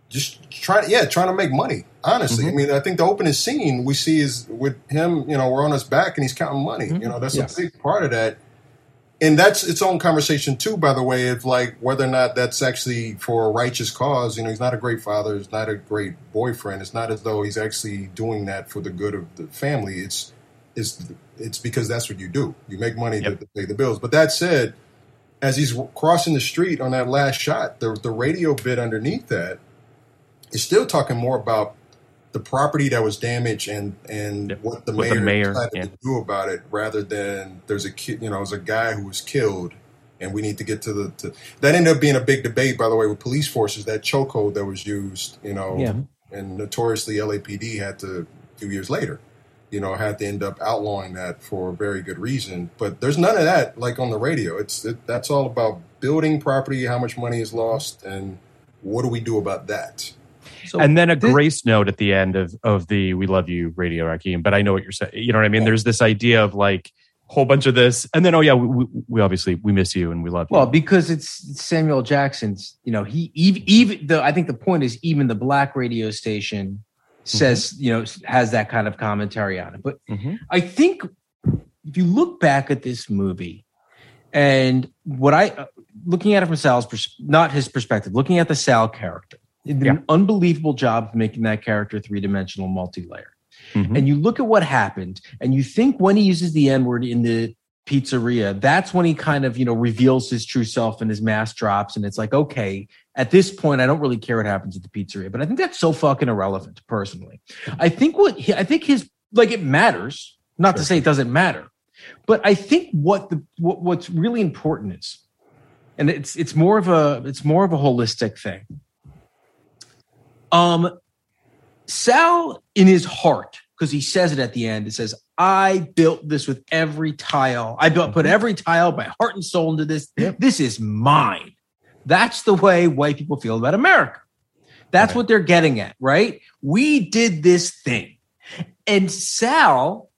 just try yeah trying to make money. Honestly, mm-hmm. I mean, I think the opening scene we see is with him. You know, we're on his back and he's counting money. Mm-hmm. You know, that's Yes. a big part of that. And that's its own conversation too, by the way, of like whether or not that's actually for a righteous cause. You know, he's not a great father, he's not a great boyfriend. It's not as though he's actually doing that for the good of the family. It's it's it's because that's what you do. You make money to, to pay the bills. But that said, as he's crossing the street on that last shot, the the radio bit underneath that is still talking more about the property that was damaged and and Yep. what the What the mayor, mayor, decided yeah. to do about it, rather than there's a kid, you know, there's a guy who was killed, and we need to get to the. To, that ended up being a big debate, by the way, with police forces. That chokehold that was used, you know, Yeah. and notoriously LAPD had to a few years later, you know, had to end up outlawing that for a very good reason. But there's none of that like on the radio. It's it, that's all about building property, how much money is lost, and what do we do about that? So and then a thi- grace note at the end of of the "We love you" radio, Raheem. But I know what you're saying. You know what I mean? There's this idea of like a whole bunch of this, and then oh yeah, we, we, obviously we miss you and we love you. Well, because it's Samuel Jackson's, you know, he even, even the I think the point is even the black radio station says, you know, has that kind of commentary on it. But Mhm. I think if you look back at this movie and what I uh, looking at it from Sal's pers- not his perspective, looking at the Sal character, he did an unbelievable job of making that character three dimensional, multi layer. Mhm. And you look at what happened, and you think when he uses the N word in the pizzeria, that's when he kind of, you know, reveals his true self and his mask drops. And it's like, okay, at this point, I don't really care what happens at the pizzeria. But I think that's so fucking irrelevant, personally. I think what he, I think his, like, it matters, not to say it doesn't matter. But I think what the what, what's really important is, and it's it's more of a it's more of a holistic thing. Um, Sal, in his heart, because he says it at the end, it says, "I built this with every tile. I built put every tile, my heart and soul into this. This is mine." That's the way white people feel about America. That's what they're getting at, right? We did this thing, and Sal,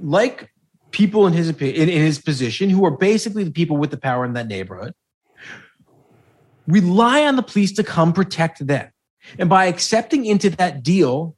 like people in his in, in his position, who are basically the people with the power in that neighborhood, rely on the police to come protect them. And by accepting into that deal,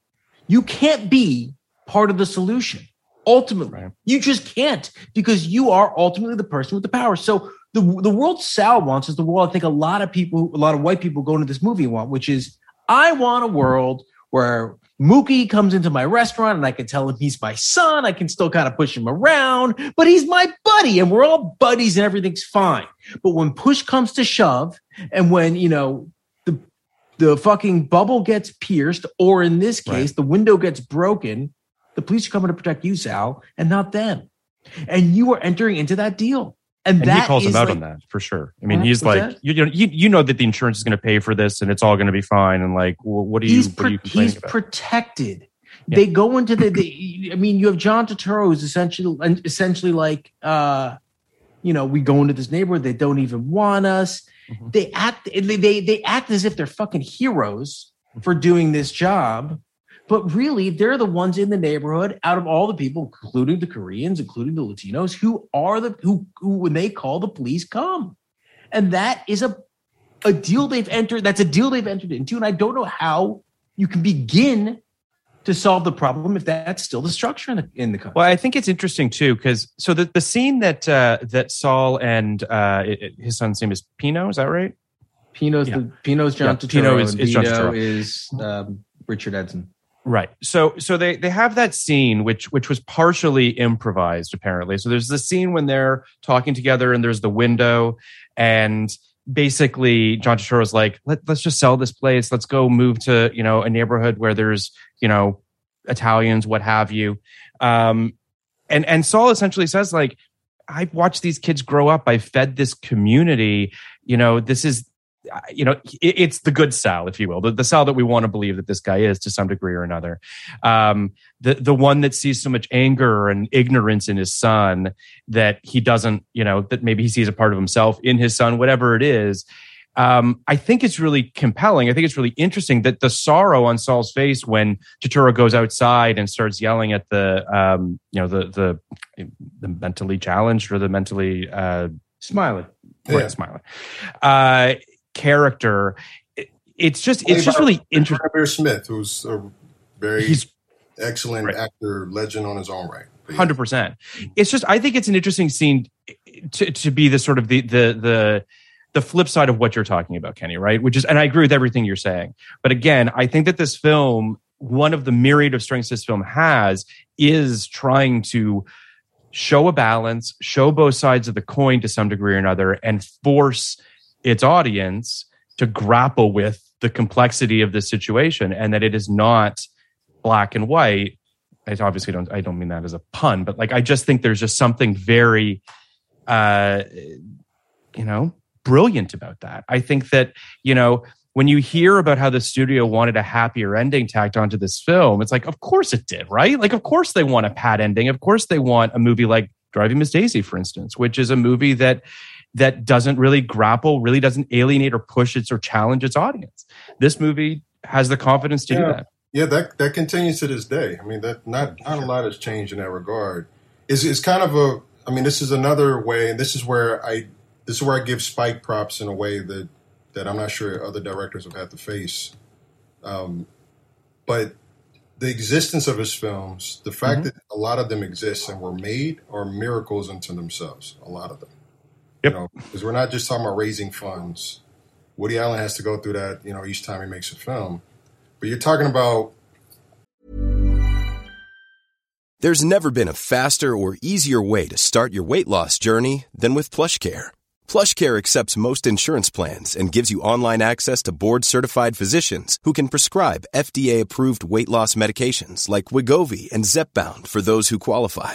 you can't be part of the solution. Ultimately, Right. you just can't because you are ultimately the person with the power. So the the world Sal wants is the world I think a lot of people, a lot of white people go into this movie want, which is I want a world where Mookie comes into my restaurant and I can tell him he's my son. I can still kind of push him around, but he's my buddy and we're all buddies and everything's fine. But when push comes to shove and when, you know, the fucking bubble gets pierced, or in this case, the window gets broken, the police are coming to protect you, Sal, and not them. And you are entering into that deal. And, and that he calls him out like- on that for sure. I mean, he's like, that? you, you know, you, you know that the insurance is going to pay for this, and it's all going to be fine. And like, wh- what are you? he's what are you complaining he's about? protected. Yeah. They go into the, the. I mean, you have John Turturro who's essentially essentially like, uh, you know, we go into this neighborhood. They don't even want us. Mm-hmm. They act. They, they act as if they're fucking heroes for doing this job, but really they're the ones in the neighborhood out of all the people, including the Koreans, including the Latinos, who are the who who when they call the police come, and that is a a deal they've entered. That's a deal they've entered into, and I don't know how you can begin to solve the problem if that's still the structure in the in the country. Well, I think it's interesting too because so the the scene that uh, that Sal and uh, it- it- his son's name is Pino, is that right? Pino's Yeah. the Pino's John Yeah, Turturro Pino is- and is John Vito Turturro. is um, Richard Edson. Right. So so they they have that scene which which was partially improvised apparently. So there's the scene when they're talking together and there's the window and basically John Turturro's like Let, let's just sell this place. Let's go move to, you know, a neighborhood where there's, you know, Italians, what have you. Um and and Sal essentially says like I've watched these kids grow up. I fed this community. You know, this is you know it's the good Sal, if you will, the, the Sal that we want to believe that this guy is to some degree or another. Um, the the one that sees so much anger and ignorance in his son that he doesn't, you know, that maybe he sees a part of himself in his son, whatever it is. Um, I think it's really compelling. I think it's really interesting that the sorrow on Sal's face when Turturro goes outside and starts yelling at the, um, you know, the the the mentally challenged or the mentally uh, right, Yeah. smiling uh, character. It- it's just it's just really interesting. Bear Smith, who's a very He's excellent Right. actor, legend on his own right. But yeah. hundred percent. It's just I think it's an interesting scene to to be the sort of the the the the flip side of what you're talking about, Kenny. Right? Which is, and I agree with everything you're saying. But again, I think that this film, one of the myriad of strengths this film has, is trying to show a balance, show both sides of the coin to some degree or another, and force its audience to grapple with the complexity of the situation and that it is not black and white I obviously don't I don't mean that as a pun, but like I just think there's just something very uh you know, brilliant about that. I think that, you know, when you hear about how the studio wanted a happier ending tacked onto this film, it's like, of course it did, right? Like, of course they want a pat ending. Of course they want a movie like Driving Miss Daisy, for instance, which is a movie that that doesn't really grapple, really doesn't alienate or push its or challenge its audience. This movie has the confidence to do that. Yeah, that that continues to this day. I mean, that not not a lot has changed in that regard. It's it's kind of a. I mean, this is another way, and this is where I this is where I give Spike props in a way that that I'm not sure other directors have had to face. Um, but the existence of his films, the fact that a lot of them exist and were made, are miracles unto themselves. A lot of them. Yep. You know, because we're not just talking about raising funds. Woody Allen has to go through that, you know, each time he makes a film. But you're talking about There's never been a faster or easier way to start your weight loss journey than with PlushCare. PlushCare accepts most insurance plans and gives you online access to board-certified physicians who can prescribe FDA-approved weight loss medications like Wegovy and Zepbound for those who qualify.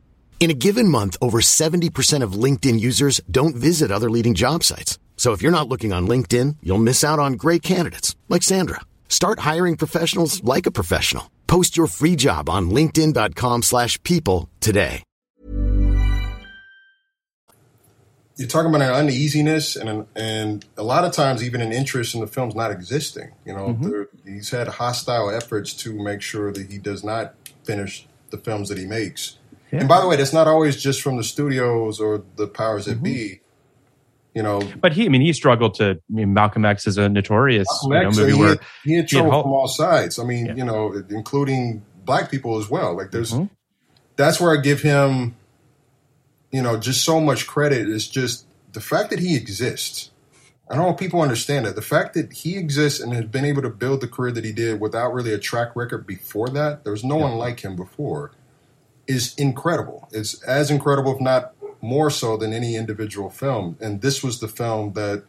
In a given month, over 70% of LinkedIn users don't visit other leading job sites. So if you're not looking on LinkedIn, you'll miss out on great candidates like Sandra. Start hiring professionals like a professional. Post your free job on linkedin.com/people slash people today. you're talking about an uneasiness and an, and a lot of times even an interest in the film's not existing. You know, mm-hmm. there, he's had hostile efforts to make sure that he does not finish the films that he makes. And by the way, that's not always just from the studios or the powers that be. You know, But he, I mean, he struggled to. I mean, Malcolm X is a notorious you know, movie he, where had, he had trouble from all sides. I mean, Yeah. you know, including black people as well. Like there's, Mm-hmm. that's where I give him, you know, just so much credit. Is just the fact that he exists. I don't know if people understand that. The fact that he exists and has been able to build the career that he did without really a track record before that, there was no one like him before, is incredible. It's as incredible, if not more so, than any individual film. And this was the film that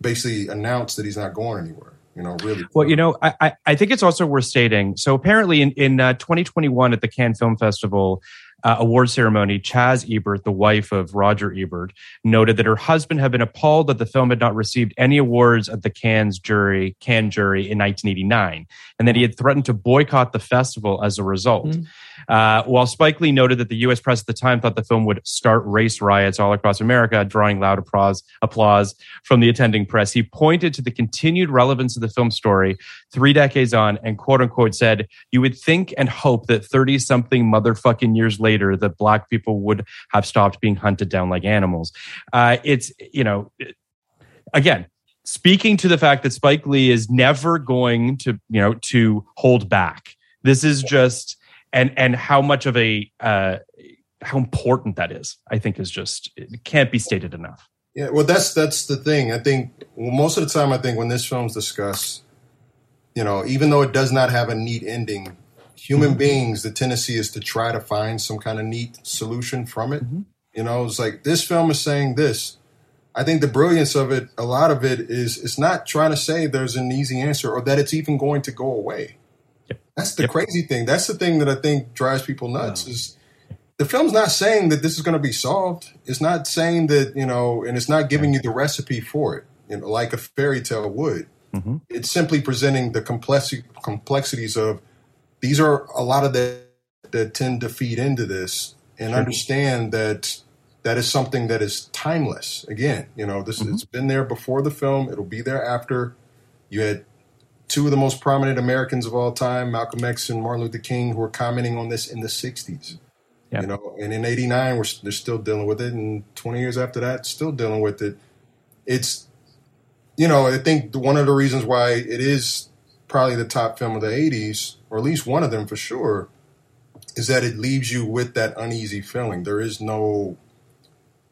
basically announced that he's not going anywhere. You know, really. Well, you know, I, I, I think it's also worth stating. So apparently, in in uh, 2021 at the Cannes Film Festival, uh, award ceremony, Chaz Ebert, the wife of Roger Ebert, noted that her husband had been appalled that the film had not received any awards at the Cannes jury, Cannes jury in 1989, and that he had threatened to boycott the festival as a result. Mm-hmm. Uh, while Spike Lee noted that the U.S. press at the time thought the film would start race riots all across America, drawing loud applause, applause from the attending press, he pointed to the continued relevance of the film story three decades on and quote unquote said, You would think and hope that 30 something motherfucking years later that black people would have stopped being hunted down like animals. Uh, it's, you know, again, speaking to the fact that Spike Lee is never going to, you know, to hold back. This is just and and how much of a uh, how important that is, I think, is just it can't be stated enough. Yeah, well, that's that's the thing. I think well, most of the time, I think when this film's discussed, you know, even though it does not have a neat ending, human Mm-hmm. beings, the tendency is to try to find some kind of neat solution from it. Mm-hmm. You know, it's like this film is saying this. I think the brilliance of it, a lot of it is, it's not trying to say there's an easy answer or that it's even going to go away. That's the crazy thing. That's the thing that I think drives people nuts is the film's not saying that this is going to be solved. It's not saying that, you know, and it's not giving you the recipe for it, you know, like a fairy tale would. Mm-hmm. It's simply presenting the complexi- complexities of these are a lot of that that tend to feed into this and Sure. understand that that is something that is timeless. Again, you know, this mm-hmm. it's been there before the film, it'll be there after. You had two of the most prominent Americans of all time, Malcolm X and Martin Luther King, who were commenting on this in the '60s. Yeah. You know, and in '89, we're they're still dealing with it, and 20 years after that, still dealing with it. It's, you know, I think one of the reasons why it is probably the top film of the '80s, or at least one of them for sure, is that it leaves you with that uneasy feeling. There is no.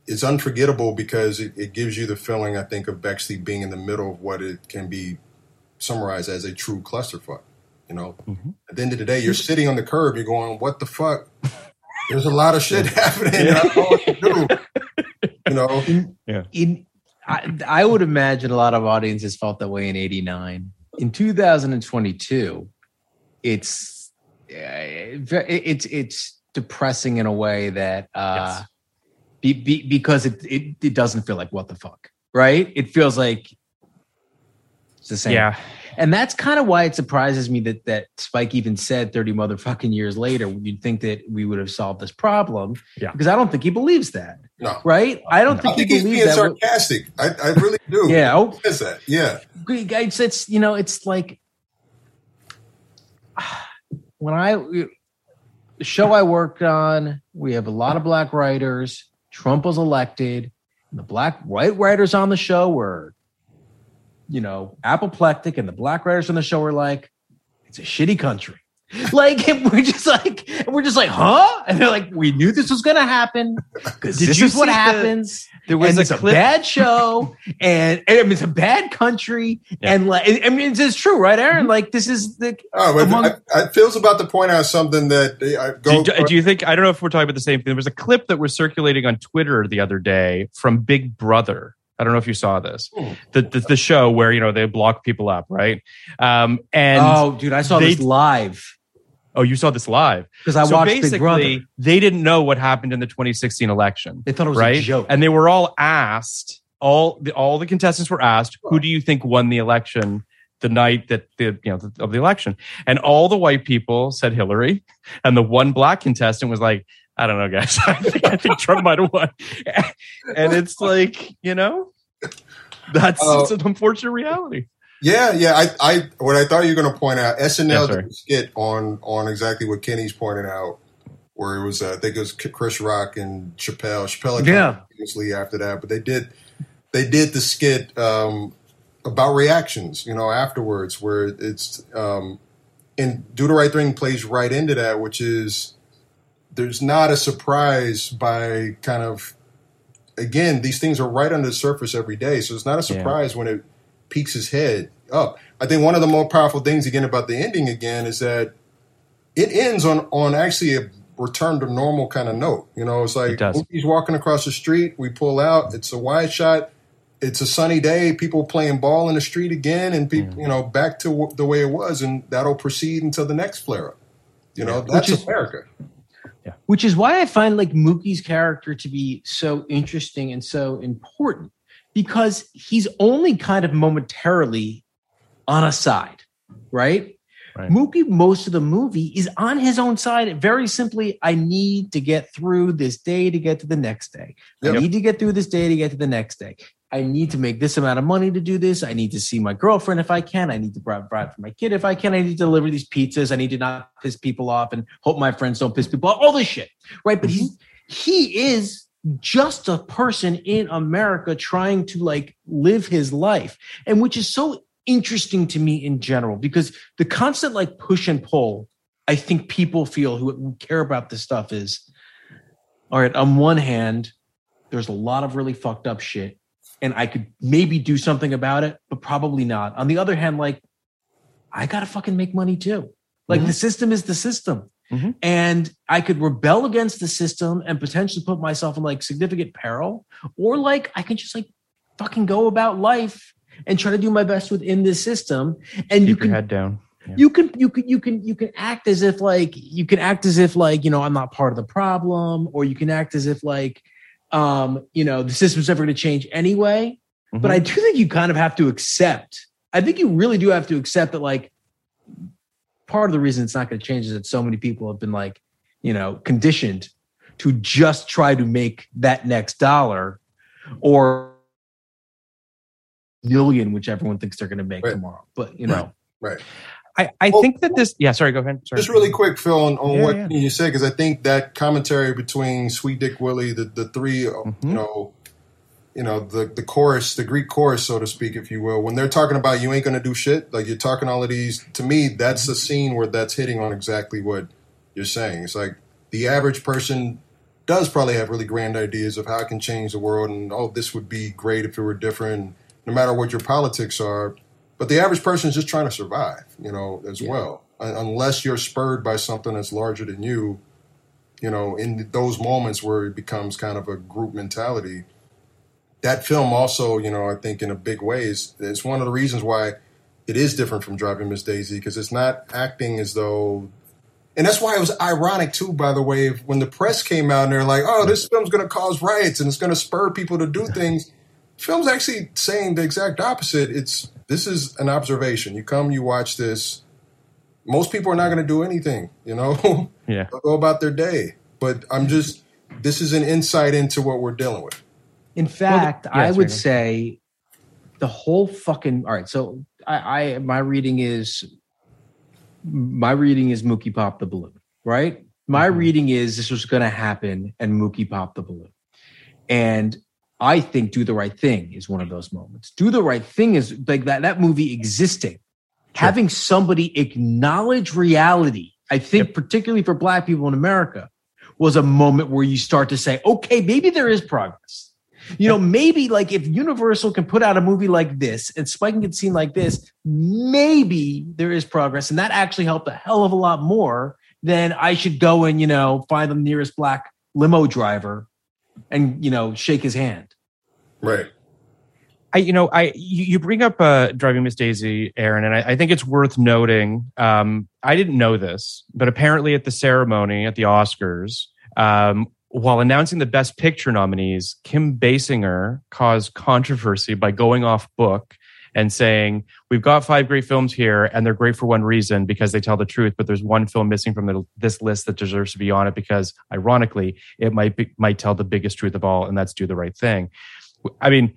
It's unforgettable because it, it gives you the feeling, I think, of Bexley being in the middle of what it can be summarized as a true clusterfuck. You know, at the end of the day, you're sitting on the curb, you're going, "What the fuck?" There's a lot of [laughs] shit happening. [laughs] I don't know what to do. You know, Yeah. in I, I would imagine a lot of audiences felt that way in 89 in 2022 it's uh, it's it's depressing in a way that uh Yes. be, be, because it, it it doesn't feel like what the fuck right it feels like it's the same Yeah. and that's kind of why it surprises me that that Spike even said 30 motherfucking years later you'd think that we would have solved this problem Yeah. because I don't think he believes that no. right I don't think, I think he he's believes being that sarcastic. I, I really do. [laughs] Yeah, oh. What is that? Yeah. it's, it's you know it's like when I the show I worked on, we have a lot of black writers. Trump was elected, and the black white writers on the show were, you know, apoplectic, and the black writers on the show were like, "It's a shitty country." [laughs] Like and we're just like we're just like, huh? And they're like, we knew this was gonna happen [laughs] because this you is what see the- happens. there was and a it's a clip- bad show, [laughs] and, and I mean, it's a bad country, and like I mean, it's, it's true, right, Aaron? Mm-hmm. Like this is the Oh, among- I, I feels about to point out something that uh, I go. do, do you think I don't know if we're talking about the same thing? There was a clip that was circulating on Twitter the other day from Big Brother. I don't know if you saw this. The, the the show where you know they block people up, right? Um, and oh, dude, I saw they- this live Oh, you saw this live because I so watched Big basically, Brother. They didn't know what happened in the 2016 election. They thought it was a joke. and they were all asked. All the all the contestants were asked, "Who do you think won the election?" The night that the you know of the election, and all the white people said Hillary, and the one black contestant was like, "I don't know, guys. [laughs] I think, I think Trump might have won." [laughs] And it's like, you know, that's Oh. it's an unfortunate reality. Yeah, yeah. I, I, what I thought you were going to point out, SNL Yeah, did a skit on on exactly what Kenny's pointing out, where it was, uh, I think it was Chris Rock and Chappelle. Chappelle, had Yeah. come famously after that, but they did, they did the skit um, about reactions, you know, afterwards, where it's, um, and Do the Right Thing plays right into that, which is there's not a surprise by kind of again, these things are right under the surface every day. So it's not a Yeah. surprise when it peeks his head up. I think one of the more powerful things again about the ending again is that it ends on on actually a return to normal kind of note. You know, it's like does. he's walking across the street, we pull out, it's a wide shot, it's a sunny day, people playing ball in the street again, and people, you know, back to w- the way it was, and that'll proceed until the next flare up. You know, that's is- America. Which is why I find like Mookie's character to be so interesting and so important because he's only kind of momentarily on a side, right? Right. Mookie, most of the movie is on his own side. Very simply, I need to get through this day to get to the next day. I Yep. need to get through this day to get to the next day. I need to make this amount of money to do this. I need to see my girlfriend if I can. I need to provide for my kid if I can. I need to deliver these pizzas. I need to not piss people off and hope my friends don't piss people off. All this shit, right? But he's mm-hmm. he is just a person in America trying to like live his life, and which is so interesting to me in general because the constant like push and pull. I think people feel who care about this stuff is all right. On one hand, there's a lot of really fucked up shit and I could maybe do something about it, but probably not. On the other hand, like I gotta fucking make money too. Like the system is the system. Mhm. And I could rebel against the system and potentially put myself in like significant peril, or like I can just like fucking go about life and try to do my best within this system. And Keep you your can head down. Yeah. you can you can you can you can act as if like you can act as if like you know i'm not part of the problem or you can act as if like um you know the system's never going to change anyway. But i do think you kind of have to accept i think you really do have to accept that like part of the reason it's not going to change is that so many people have been like you know conditioned to just try to make that next dollar or million which everyone thinks they're going to make Right. tomorrow. But you know. Right. I, I Well- think that this. Yeah, sorry. Go ahead. Sorry. Just really quick, Phil, on, on Yeah, what yeah. you said, because I think that commentary between Sweet Dick Willie, the the 3 uh Mm-hmm. you know, you know, the the chorus, the Greek chorus, so to speak, if you will, when they're talking about you ain't gonna do shit, like you're talking all of these. To me, that's a scene where that's hitting on exactly what you're saying. It's like the average person does probably have really grand ideas of how it can change the world, and oh, this would be great if it were different, no matter what your politics are. But the average person is just trying to survive, you know, as well. Unless you're spurred by something that's larger than you, you know, in those moments where it becomes kind of a group mentality. That film also, you know, I think in a big way is it's one of the reasons why it is different from Driving Miss Daisy because it's not acting as though, and that's why it was ironic too. By the way, when the press came out and they're like, "Oh, this film's going to cause riots and it's going to spur people to do things," film's actually saying the exact opposite. It's this is an observation. You come, you watch this. Most people are not going to do anything, you know. [laughs] Yeah. They'll go about their day. But I'm just. This is an insight into what we're dealing with. In fact, yeah, I would go. say the whole fucking all right. So I, I my reading is my reading is Mookie Pop the balloon, right? My Mm-hmm. reading is this was going to happen and Mookie popped the balloon, and I think Do the Right Thing is one of those moments. Do the Right Thing is like that that movie existing, having somebody acknowledge reality. I think particularly for Black people in America was a moment where you start to say, okay, maybe there is progress. You know, maybe like if Universal can put out a movie like this and Spike can get seen like this, maybe there is progress. And that actually helped a hell of a lot more than I should go and, you know, find the nearest black limo driver and, you know, shake his hand. Right. I, you know, I you, bring up uh, driving Miss Daisy, Aaron, and I, I think it's worth noting. Um, I didn't know this, but apparently at the ceremony at the Oscars, um, while announcing the Best Picture nominees, Kim Basinger caused controversy by going off book and saying, "We've got five great films here, and they're great for one reason because they tell the truth. But there's one film missing from the, this list that deserves to be on it because, ironically, it might be, might tell the biggest truth of all, and that's Do the Right Thing." I mean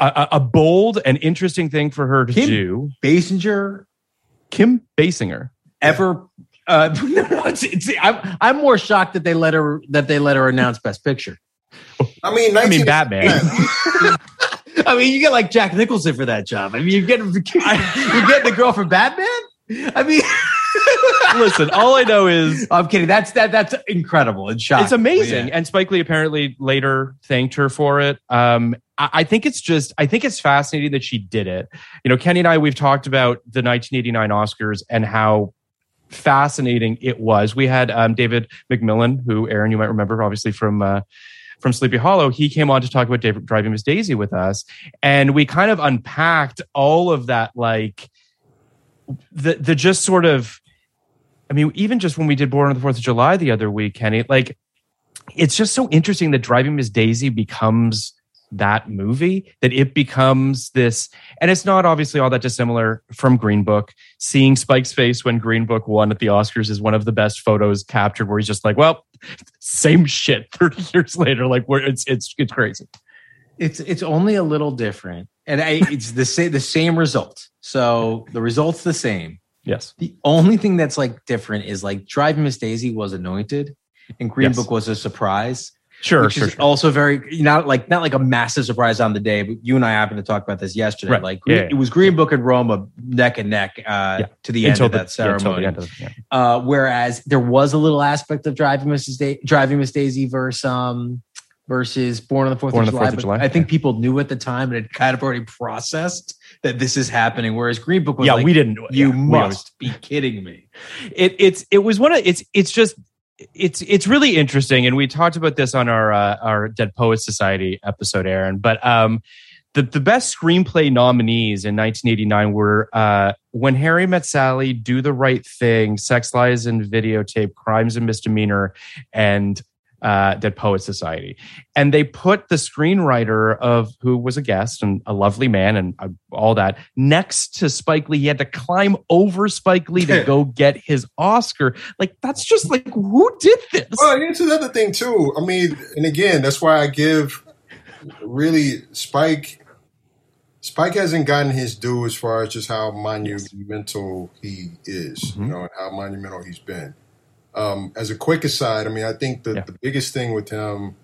a, a bold and interesting thing for her to Kim do. Basinger Kim Basinger. ever uh [laughs] no, no, it's, it's, I'm, I'm more shocked that they let her that they let her announce best picture I mean, I mean, Batman. [laughs] I mean, you get like Jack Nicholson for that job. I mean, you're getting [laughs] you're getting the girl for Batman. I mean, [laughs] Listen, all I know is I'm kidding. That's that. That's incredible and shocking. it's amazing. Yeah. And Spike Lee apparently later thanked her for it. Um, I, I think it's just, I think it's fascinating that she did it. You know, Kenny and I, we've talked about the 1989 Oscars and how fascinating it was. We had um, David McMillan, who Aaron, you might remember, obviously from uh, from Sleepy Hollow. He came on to talk about David, Driving Miss Daisy with us, and we kind of unpacked all of that, like the the just sort of I mean, even just when we did Born on the Fourth of July the other week, Kenny, like it's just so interesting that Driving Miss Daisy becomes that movie that it becomes this and it's not obviously all that dissimilar from green book seeing spike's face when green book won at the oscars is one of the best photos captured where he's just like well same shit [laughs] 30 years later like where it's it's it's crazy It's it's only a little different, and I, it's the same the same result. So the result's the same. Yes The only thing that's like different is like Driving Miss Daisy was anointed, and Green Yes. Book was a surprise. sure sure, sure. also very not like not like a massive surprise on the day, but you and I happened to talk about this yesterday. Right. Like Yeah, yeah. it was Green Book and Roma neck and neck uh, Yeah. to the end Until of that yeah, ceremony. the end of the- yeah. uh, whereas there was a little aspect of driving Mrs. Da- driving Miss Daisy versus um versus Born on the Fourth of July. of July, I think people knew at the time and had kind of already processed that this is happening. Whereas Green Book was yeah like, we didn't you yeah, must be kidding me. it it's it was one of it's it's just it's it's really interesting and we talked about this on our uh, our dead poets society episode aaron but um the, the best screenplay nominees in 1989 were uh, When Harry Met Sally, Do the Right Thing, Sex Lies and Videotape, Crimes and Misdemeanor, and uh, Dead Poets Society. And they put the screenwriter of who was a guest and a lovely man and uh, all that next to Spike Lee. He had to climb over Spike Lee to [laughs] go get his Oscar. Like, that's just like, who did this? Well, here's another thing too. I mean, and again, that's why I give really Spike. Spike hasn't gotten his due as far as just how monumental he is, Mm-hmm. you know, and how monumental he's been. Um, as a quick aside, I mean, I think the, the biggest thing with him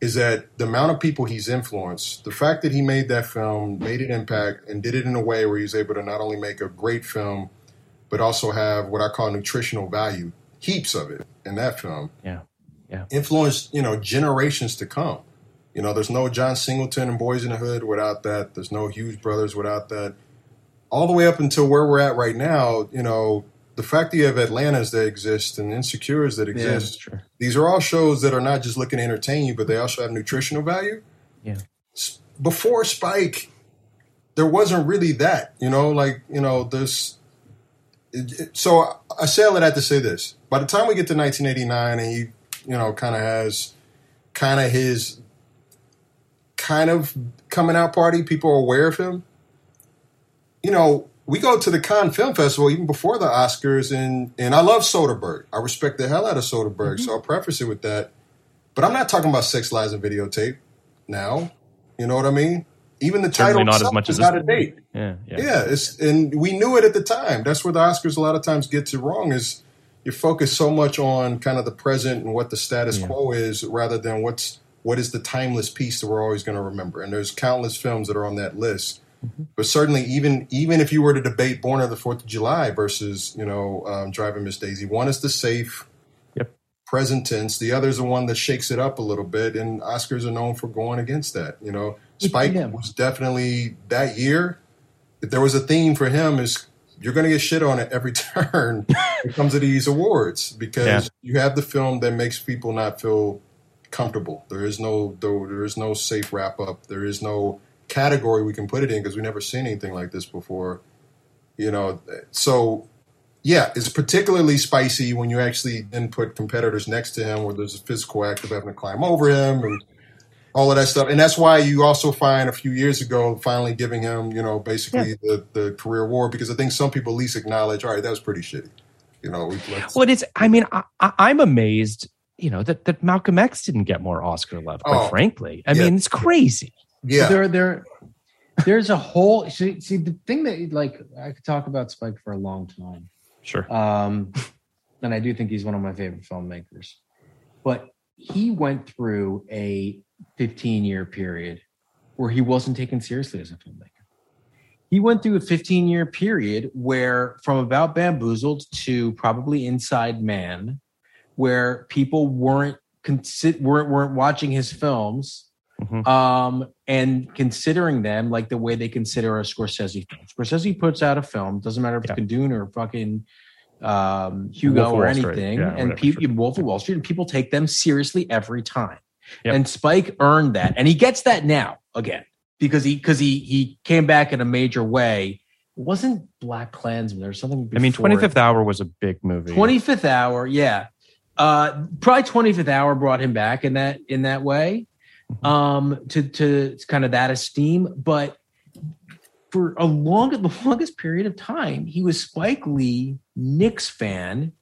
is that the amount of people he's influenced, the fact that he made that film, made an impact, and did it in a way where he was able to not only make a great film, but also have what I call nutritional value, heaps of it in that film Yeah. Yeah. influenced you know generations to come. You know, there's no John Singleton and Boyz n the Hood without that. There's no Hughes Brothers without that. All the way up until where we're at right now, you know, the fact that you have Atlantas that exist and Insecures that exist. sure. These are all shows that are not just looking to entertain you, but they also have nutritional value. Yeah. Before Spike, there wasn't really that. You know, like you know, this. it- it- so I- I say all that to say this: by the time we get to 1989, and he, you know, kind of has kind of his kind of coming out party, people are aware of him. You know, we go to the Cannes Film Festival even before the Oscars, and and I love Soderbergh. I respect the hell out of Soderbergh, mm-hmm. so I'll preface it with that. But I'm not talking about Sex, Lies, and Videotape now. You know what I mean? Even the title Certainly not as much is as out this of date. Yeah. Yeah. Yeah, it's and we knew it at the time. That's where the Oscars a lot of times gets it wrong is you focus so much on kind of the present and what the status quo is rather than what's what is the timeless piece that we're always going to remember. And there's countless films that are on that list. But certainly, even even if you were to debate Born on the Fourth of July versus you know um, Driving Miss Daisy, one is the safe, Yep. present tense. The other is the one that shakes it up a little bit. And Oscars are known for going against that. You know, Spike Yeah. was definitely that year. If there was a theme for him, is you're going to get shit on it every [laughs] turn when it comes to these awards because Yeah. you have the film that makes people not feel comfortable. There is no there, there is no safe wrap up. There is no category we can put it in because we've never seen anything like this before. You know, so yeah, it's particularly spicy when you actually then put competitors next to him where there's a physical act of having to climb over him and all of that stuff. And that's why you also find a few years ago finally giving him, you know, basically the, the career award because I think some people at least acknowledge, all right, that was pretty shitty. You know, Well, it's. I mean, I, I, I'm amazed. You know that that Malcolm X didn't get more Oscar love. Quite Oh, frankly, I yeah. mean, it's crazy. Yeah. There, there, there's a whole. See, see, the thing that like I could talk about Spike for a long time. Sure. Um, and I do think he's one of my favorite filmmakers. But he went through a 15 year period where he wasn't taken seriously as a filmmaker. He went through a 15 year period where, from about Bamboozled to probably Inside Man, where people weren't consi- weren't weren't watching his films Mhm. um, and considering them like the way they consider a Scorsese film. Scorsese puts out a film, doesn't matter if it's Yeah. Kundun or fucking um, Hugo or anything, Yeah, and people, sure. Wolf of Wall Street, and people take them seriously every time. Yep. And Spike earned that, and he gets that now again because he because he he came back in a major way It wasn't BlacKkKlansman. Was something. I mean, Twenty. Fifth Hour was a big movie. 25th hour yeah uh probably 25th hour brought him back in that in that way [laughs] um to to kind of that esteem. But for a long the longest period of time he was spike lee Knicks fan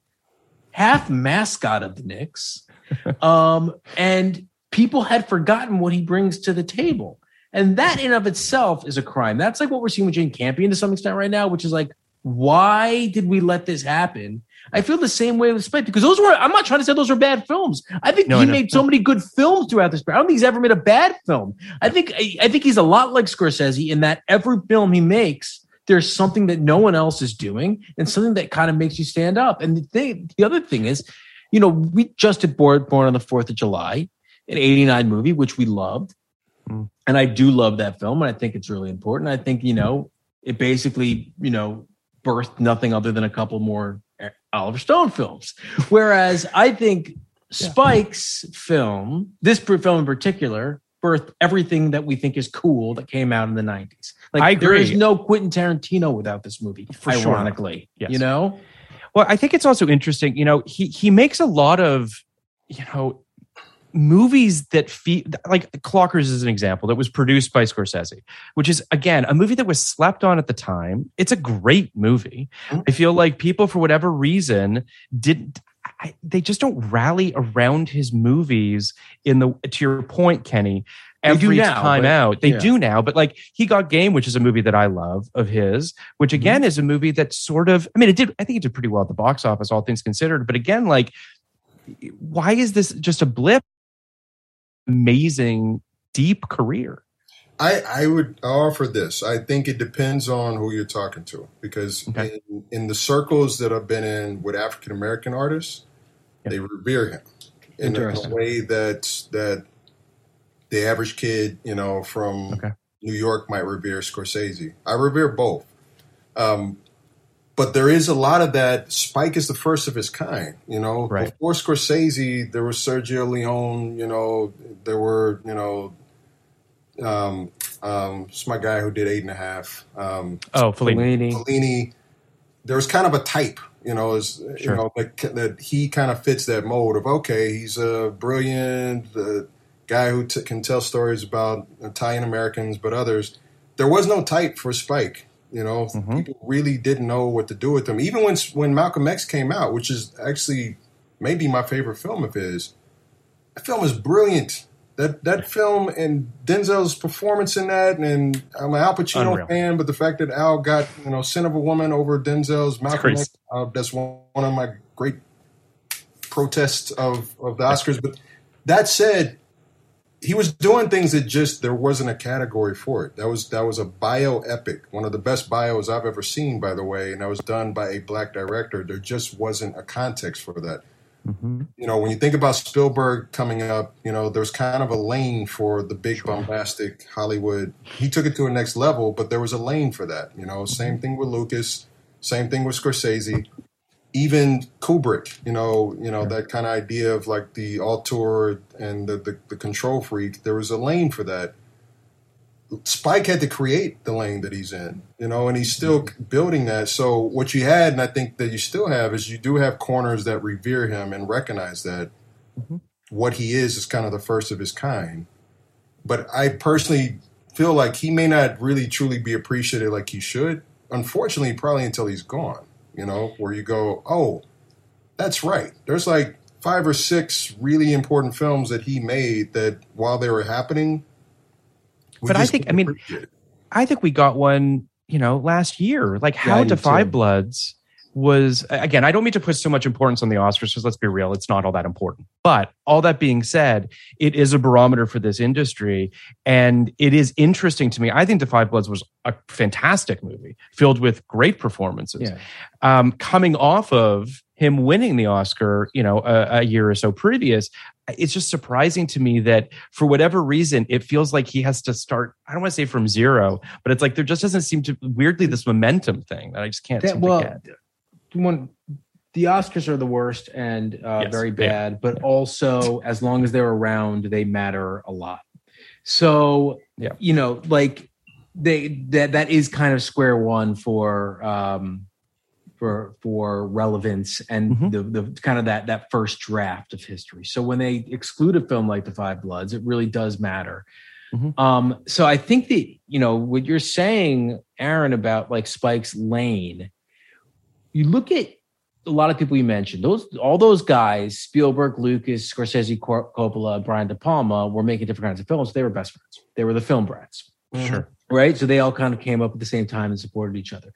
half mascot of the Knicks. [laughs] Um and people had forgotten what he brings to the table. And that in of itself is a crime. That's like what we're seeing with jane campion to some extent right now which is like why did we let this happen? I feel the same way with Spike because those were. I'm not trying to say those were bad films. I think No, he made so many good films throughout this. period. I don't think he's ever made a bad film. I think I, I think he's a lot like Scorsese in that every film he makes, there's something that no one else is doing and something that kind of makes you stand up. And the thing, the other thing is, you know, we just did Born, Born on the Fourth of July, an '89 movie which we loved, Mm. and I do love that film, and I think it's really important. I think you know it basically you know birthed nothing other than a couple more Uh, Oliver Stone films. Whereas I think Spike's film, this film in particular, birthed everything that we think is cool that came out in the 90s. Like I there is no Quentin Tarantino without this movie, For sure. ironically. Yes. You know? Well, I think it's also interesting. You know, he he makes a lot of, you know, movies that feel like Clockers is an example that was produced by Scorsese, which is again a movie that was slept on at the time. It's a great movie. I feel like people, for whatever reason, didn't. I, they just don't rally around his movies in the to your point kenny every now, time but- out they yeah. do now but like he got game which is a movie that i love of his which Mm-hmm. again is a movie that sort of i mean it did i think it did pretty well at the box office all things considered but again like why is this just a blip amazing deep career I, I would offer this. I think it depends on who you're talking to because Okay. in, in the circles that I've been in with African American artists, they revere him in a, in a way that that the average kid, you know, from Okay. New York might revere Scorsese. I revere both. Um, but there is a lot of that. Spike is the first of his kind. You know, Right. before Scorsese, there was Sergio Leone. You know, there were you know, um, um, it's my guy who did Eight and a Half. Um, oh Fellini. Fellini. Fellini. There was kind of a type. You know, is you know that, that he kind of fits that mold of okay, he's a brilliant uh, guy who t- can tell stories about Italian Americans, but others. There was no type for Spike. You know, Mm-hmm. people really didn't know what to do with them. Even when when Malcolm X came out, which is actually maybe my favorite film of his. That film is brilliant. That that film and Denzel's performance in that, and I'm an Al Pacino Unreal. fan, but the fact that Al got you know "Scent of a Woman" over Denzel's Malcolm. X, uh, that's one, one of my great protests of of the Oscars. But that said, he was doing things that just there wasn't a category for it. That was that was a bio epic, one of the best bios I've ever seen, by the way, and that was done by a black director. There just wasn't a context for that. Mm-hmm. You know, when you think about Spielberg coming up, you know, there's kind of a lane for the big bombastic Hollywood. He took it to a next level, but there was a lane for that. You know, same thing with Lucas, same thing with Scorsese even Kubrick, you know, you know that kind of idea of like the auteur and the, the the control freak. There was a lane for that. Spike had to create the lane that he's in, you know, and he's still building that. So what you had, and I think that you still have, is you do have corners that revere him and recognize that mm-hmm. what he is is kind of the first of his kind. But I personally feel like he may not really truly be appreciated like he should. Unfortunately, probably until he's gone. You know, where you go, oh, that's right. There's like five or six really important films that he made that while they were happening, But I think- I mean. I think we got one, you know, last year. Like How I to Five. Bloods was again, I don't mean to put so much importance on the Oscars because let's be real, it's not all that important. But all that being said, it is a barometer for this industry. And it is interesting to me. I think The Five Bloods was a fantastic movie filled with great performances. Yeah. Um, coming off of him winning the Oscar, you know, a, a year or so previous, it's just surprising to me that for whatever reason, it feels like he has to start. I don't want to say from zero, but it's like there just doesn't seem to weirdly this momentum thing that I just can't That- seem well, to get. One the Oscars are the worst and uh, Yes, very bad, but also as long as they're around, they matter a lot. So Yeah. you know, like they that that is kind of square one for um for for relevance and Mhm. the the kind of that that first draft of history. So when they exclude a film like The Five Bloods, it really does matter. Mhm. Um, so I think that you know what you're saying, Aaron, about like Spike's lane. You look at a lot of people you mentioned; those all those guys, Spielberg, Lucas, Scorsese, Cor- Coppola, Brian De Palma, were making different kinds of films. They were best friends. They were the film brats Sure. right? So they all kind of came up at the same time and supported each other.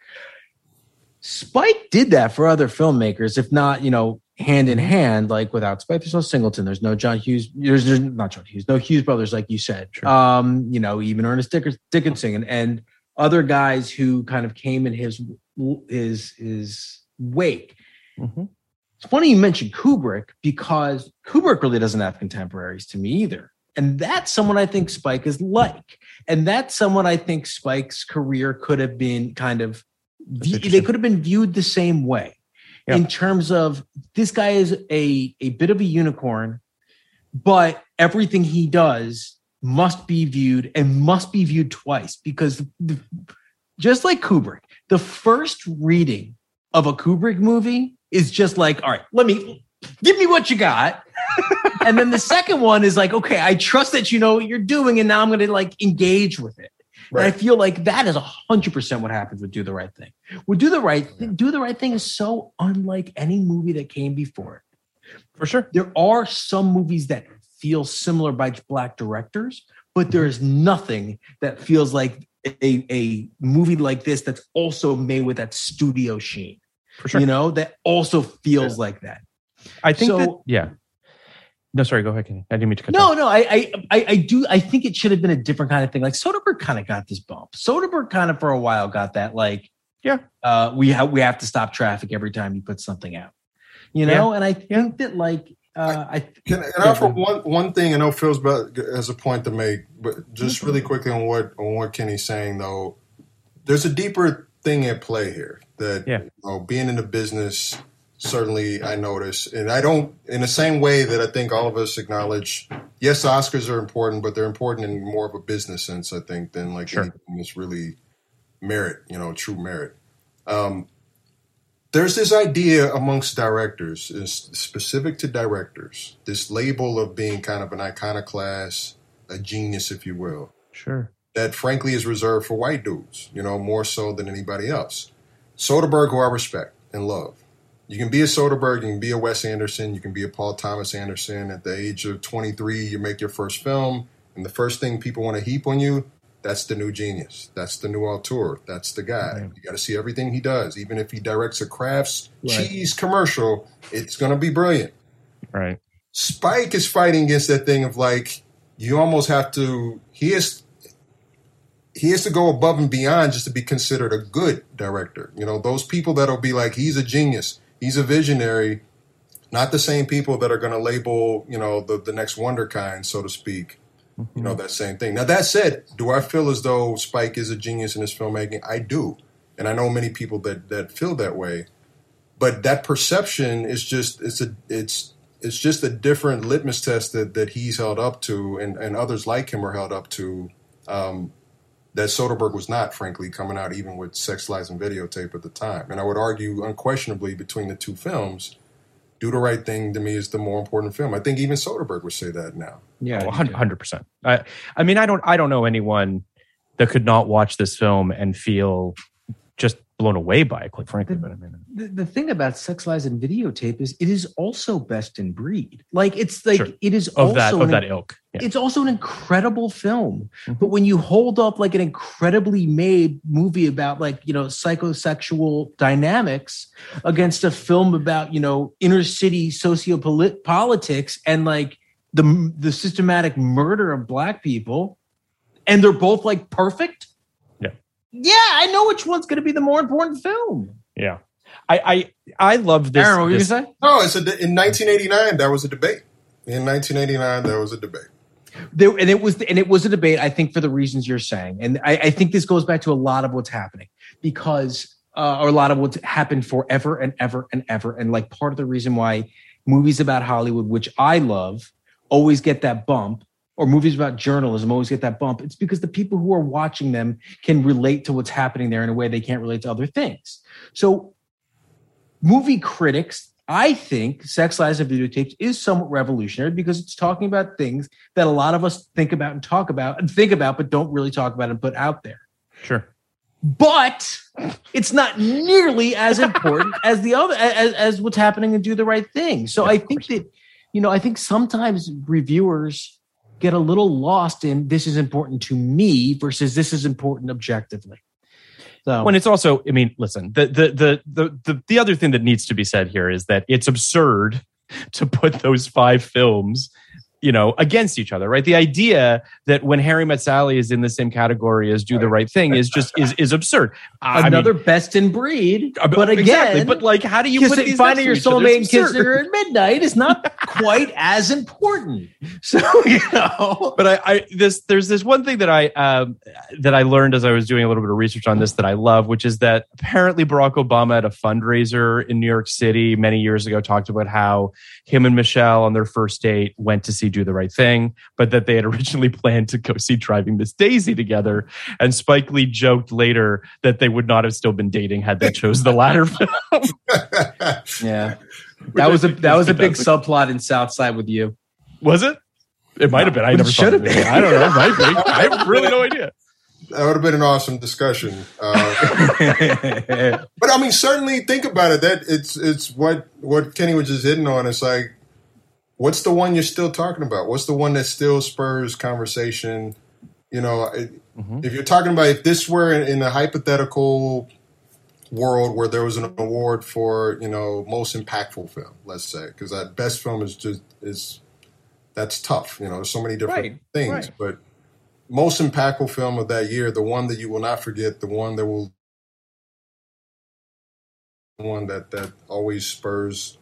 Spike did that for other filmmakers, if not, you know, hand in hand. Like without Spike, there's no Singleton, there's no John Hughes, there's, there's not John Hughes, no Hughes brothers, like you said. Sure. Um, you know, even Ernest Dick- Dickerson and, and other guys who kind of came in his his his wake. Mhm. It's funny you mentioned Kubrick because Kubrick really doesn't have contemporaries to me either. And that's someone I think Spike is like. And that's someone I think Spike's career could have been kind of, they could have been viewed the same way Yeah. in terms of this guy is a, a bit of a unicorn, but everything he does must be viewed and must be viewed twice because the, just like Kubrick, the first reading of a Kubrick movie is just like, all right, let me give me what you got. [laughs] and then the second one is like, okay, I trust that you know what you're doing, and now I'm going to like engage with it. And I feel like that is a hundred percent what happens with Do the Right Thing. With Do the Right Thing, Do the Right Thing is so unlike any movie that came before it. For sure. There are some movies that feel similar by black directors, but there is nothing that feels like a, a movie like this that's also made with that studio sheen. For sure. You know, that also feels like that. I think So- that, yeah. No, sorry, go ahead, Kenny. I didn't mean to cut No, off. no, I, I, I, I do. I think it should have been a different kind of thing. Like Soderbergh kind of got this bump. Soderbergh kind of for a while got that. Like, Yeah. uh, we have we have to stop traffic every time you put something out. You know, and I think that like, uh, I Can, can I offer one one thing? I know Phil's about, has a point to make, but just really quickly on what on what Kenny's saying though, there's a deeper thing at play here. That Yeah. you know, being in the business, certainly I notice, and I don't in the same way that I think all of us acknowledge. Yes, Oscars are important, but they're important in more of a business sense, I think, than like Sure. anything that's really merit, you know, true merit. Um, there's this idea amongst directors, is specific to directors, this label of being kind of an iconoclast, a genius, if you will, Sure. that frankly is reserved for white dudes, you know, more so than anybody else. Soderbergh, who I respect and love. You can be a Soderbergh, you can be a Wes Anderson, you can be a Paul Thomas Anderson. At the age of 23, you make your first film, and the first thing people want to heap on you, that's the new genius. That's the new auteur. That's the guy. You got to see everything he does. Even if he directs a Kraft's Right. cheese commercial, it's going to be brilliant. Right. Spike is fighting against that thing of like you almost have to he is he has to go above and beyond just to be considered a good director. You know, those people that'll be like he's a genius, he's a visionary, not the same people that are going to label, you know, the the next wunderkind, so to speak. You know, that same thing. Now that said, do I feel as though Spike is a genius in his filmmaking? I do. And I know many people that that feel that way but that perception is just it's a it's it's just a different litmus test that that he's held up to and and others like him are held up to um that Soderbergh was not, frankly, coming out even with Sex, Lies, and Videotape at the time. And I would argue unquestionably between the two films, Do the Right Thing to me is the more important film. I think even Soderbergh would say that now. yeah, Oh, hundred percent. I, I mean, I don't, I don't know anyone that could not watch this film and feel just blown away by it. Quite frankly, but I mean, the, the thing about sex lies and videotape is it is also best in breed like it's like Sure. it is of also that, of an- that ilk. Yeah. it's also an incredible film Mhm. but when you hold up like an incredibly made movie about like you know psychosexual dynamics against a film about you know inner city sociopolitics and like the the systematic murder of black people and they're both like perfect Yeah. yeah i know which one's going to be the more important film Yeah, I, I, I love this. Aaron, what were you say No, it's a, in 1989 there was a debate. In 1989, there was a debate. there and it was and it was a debate i think for the reasons you're saying and i, I think this goes back to a lot of what's happening because uh, or a lot of what's happened forever and ever and ever and like part of the reason why movies about hollywood which i love always get that bump or movies about journalism always get that bump, it's because the people who are watching them can relate to what's happening there in a way they can't relate to other things. So, movie critics, I think Sex Lies and Videotapes is somewhat revolutionary because it's talking about things that a lot of us think about and talk about and think about, but don't really talk about and put out there. Sure. But it's not nearly as important [laughs] as the other as, as what's happening and do the right thing. So I think that, you know, I think sometimes reviewers get a little lost in this is important to me versus this is important objectively. So when it's also, I mean, listen, the, the the the the the other thing that needs to be said here is that it's absurd [laughs] to put those five films you know against each other right the idea that when harry met sally is in the same category as do the right thing is [laughs] just is is absurd I another mean, best in breed. uh, But again, exactly. but like how do you put these finding your next to each other? soulmate and kissing her at midnight is not [laughs] quite as important. [laughs] So you know, but I, I this there's this one thing that I um, that I learned as I was doing a little bit of research on this that I love, which is that apparently Barack Obama at a fundraiser in New York City many years ago talked about how him and Michelle on their first date went to see Do the Right Thing, but that they had originally [laughs] planned to go see Driving Miss Daisy together. And Spike Lee joked later that they would not have still been dating had they chose the latter [laughs] film. yeah, that was a think that is was a big subplot in South Side with you. Was it? It might have been. I never should should have have been. been. I don't know. Might be. I have [laughs] really no idea. That would have been an awesome discussion. Uh, but I mean, certainly think about it. That it's it's what what Kenny was just hitting on. It's like, what's the one you're still talking about? What's the one that still spurs conversation? You know, it- mm-hmm. if you're talking about if this were in, in a hypothetical world where there was an award for you know most impactful film, let's say, because that best film is just is that's tough. You know, there's so many different Right, things, right. but most impactful film of that year, the one that you will not forget, the one that will, one that that always spurs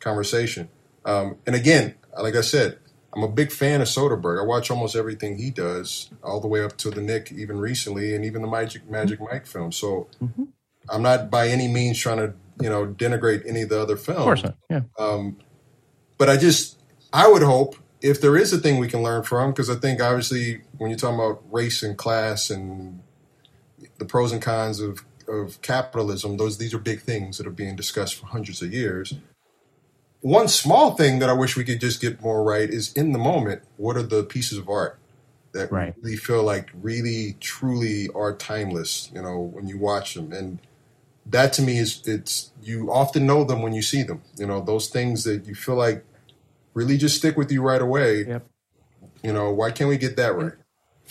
conversation. Um, and again, like I said, I'm a big fan of Soderbergh. I watch almost everything he does, all the way up to the Knick, even recently, and even the Magic Magic Mike film. So I'm not by any means trying to you know denigrate any of the other films. Of course not. Yeah. Um, but I just, I would hope if there is a thing we can learn from, because I think obviously when you're talking about race and class and the pros and cons of, of capitalism, those these are big things that are being discussed for hundreds of years. One small thing that I wish we could just get more right is in the moment, what are the pieces of art that Right. really feel like really, truly are timeless, you know, when you watch them. And that to me is it's you often know them when you see them. You know, those things that you feel like really just stick with you right away. Yep. You know, why can't we get that right?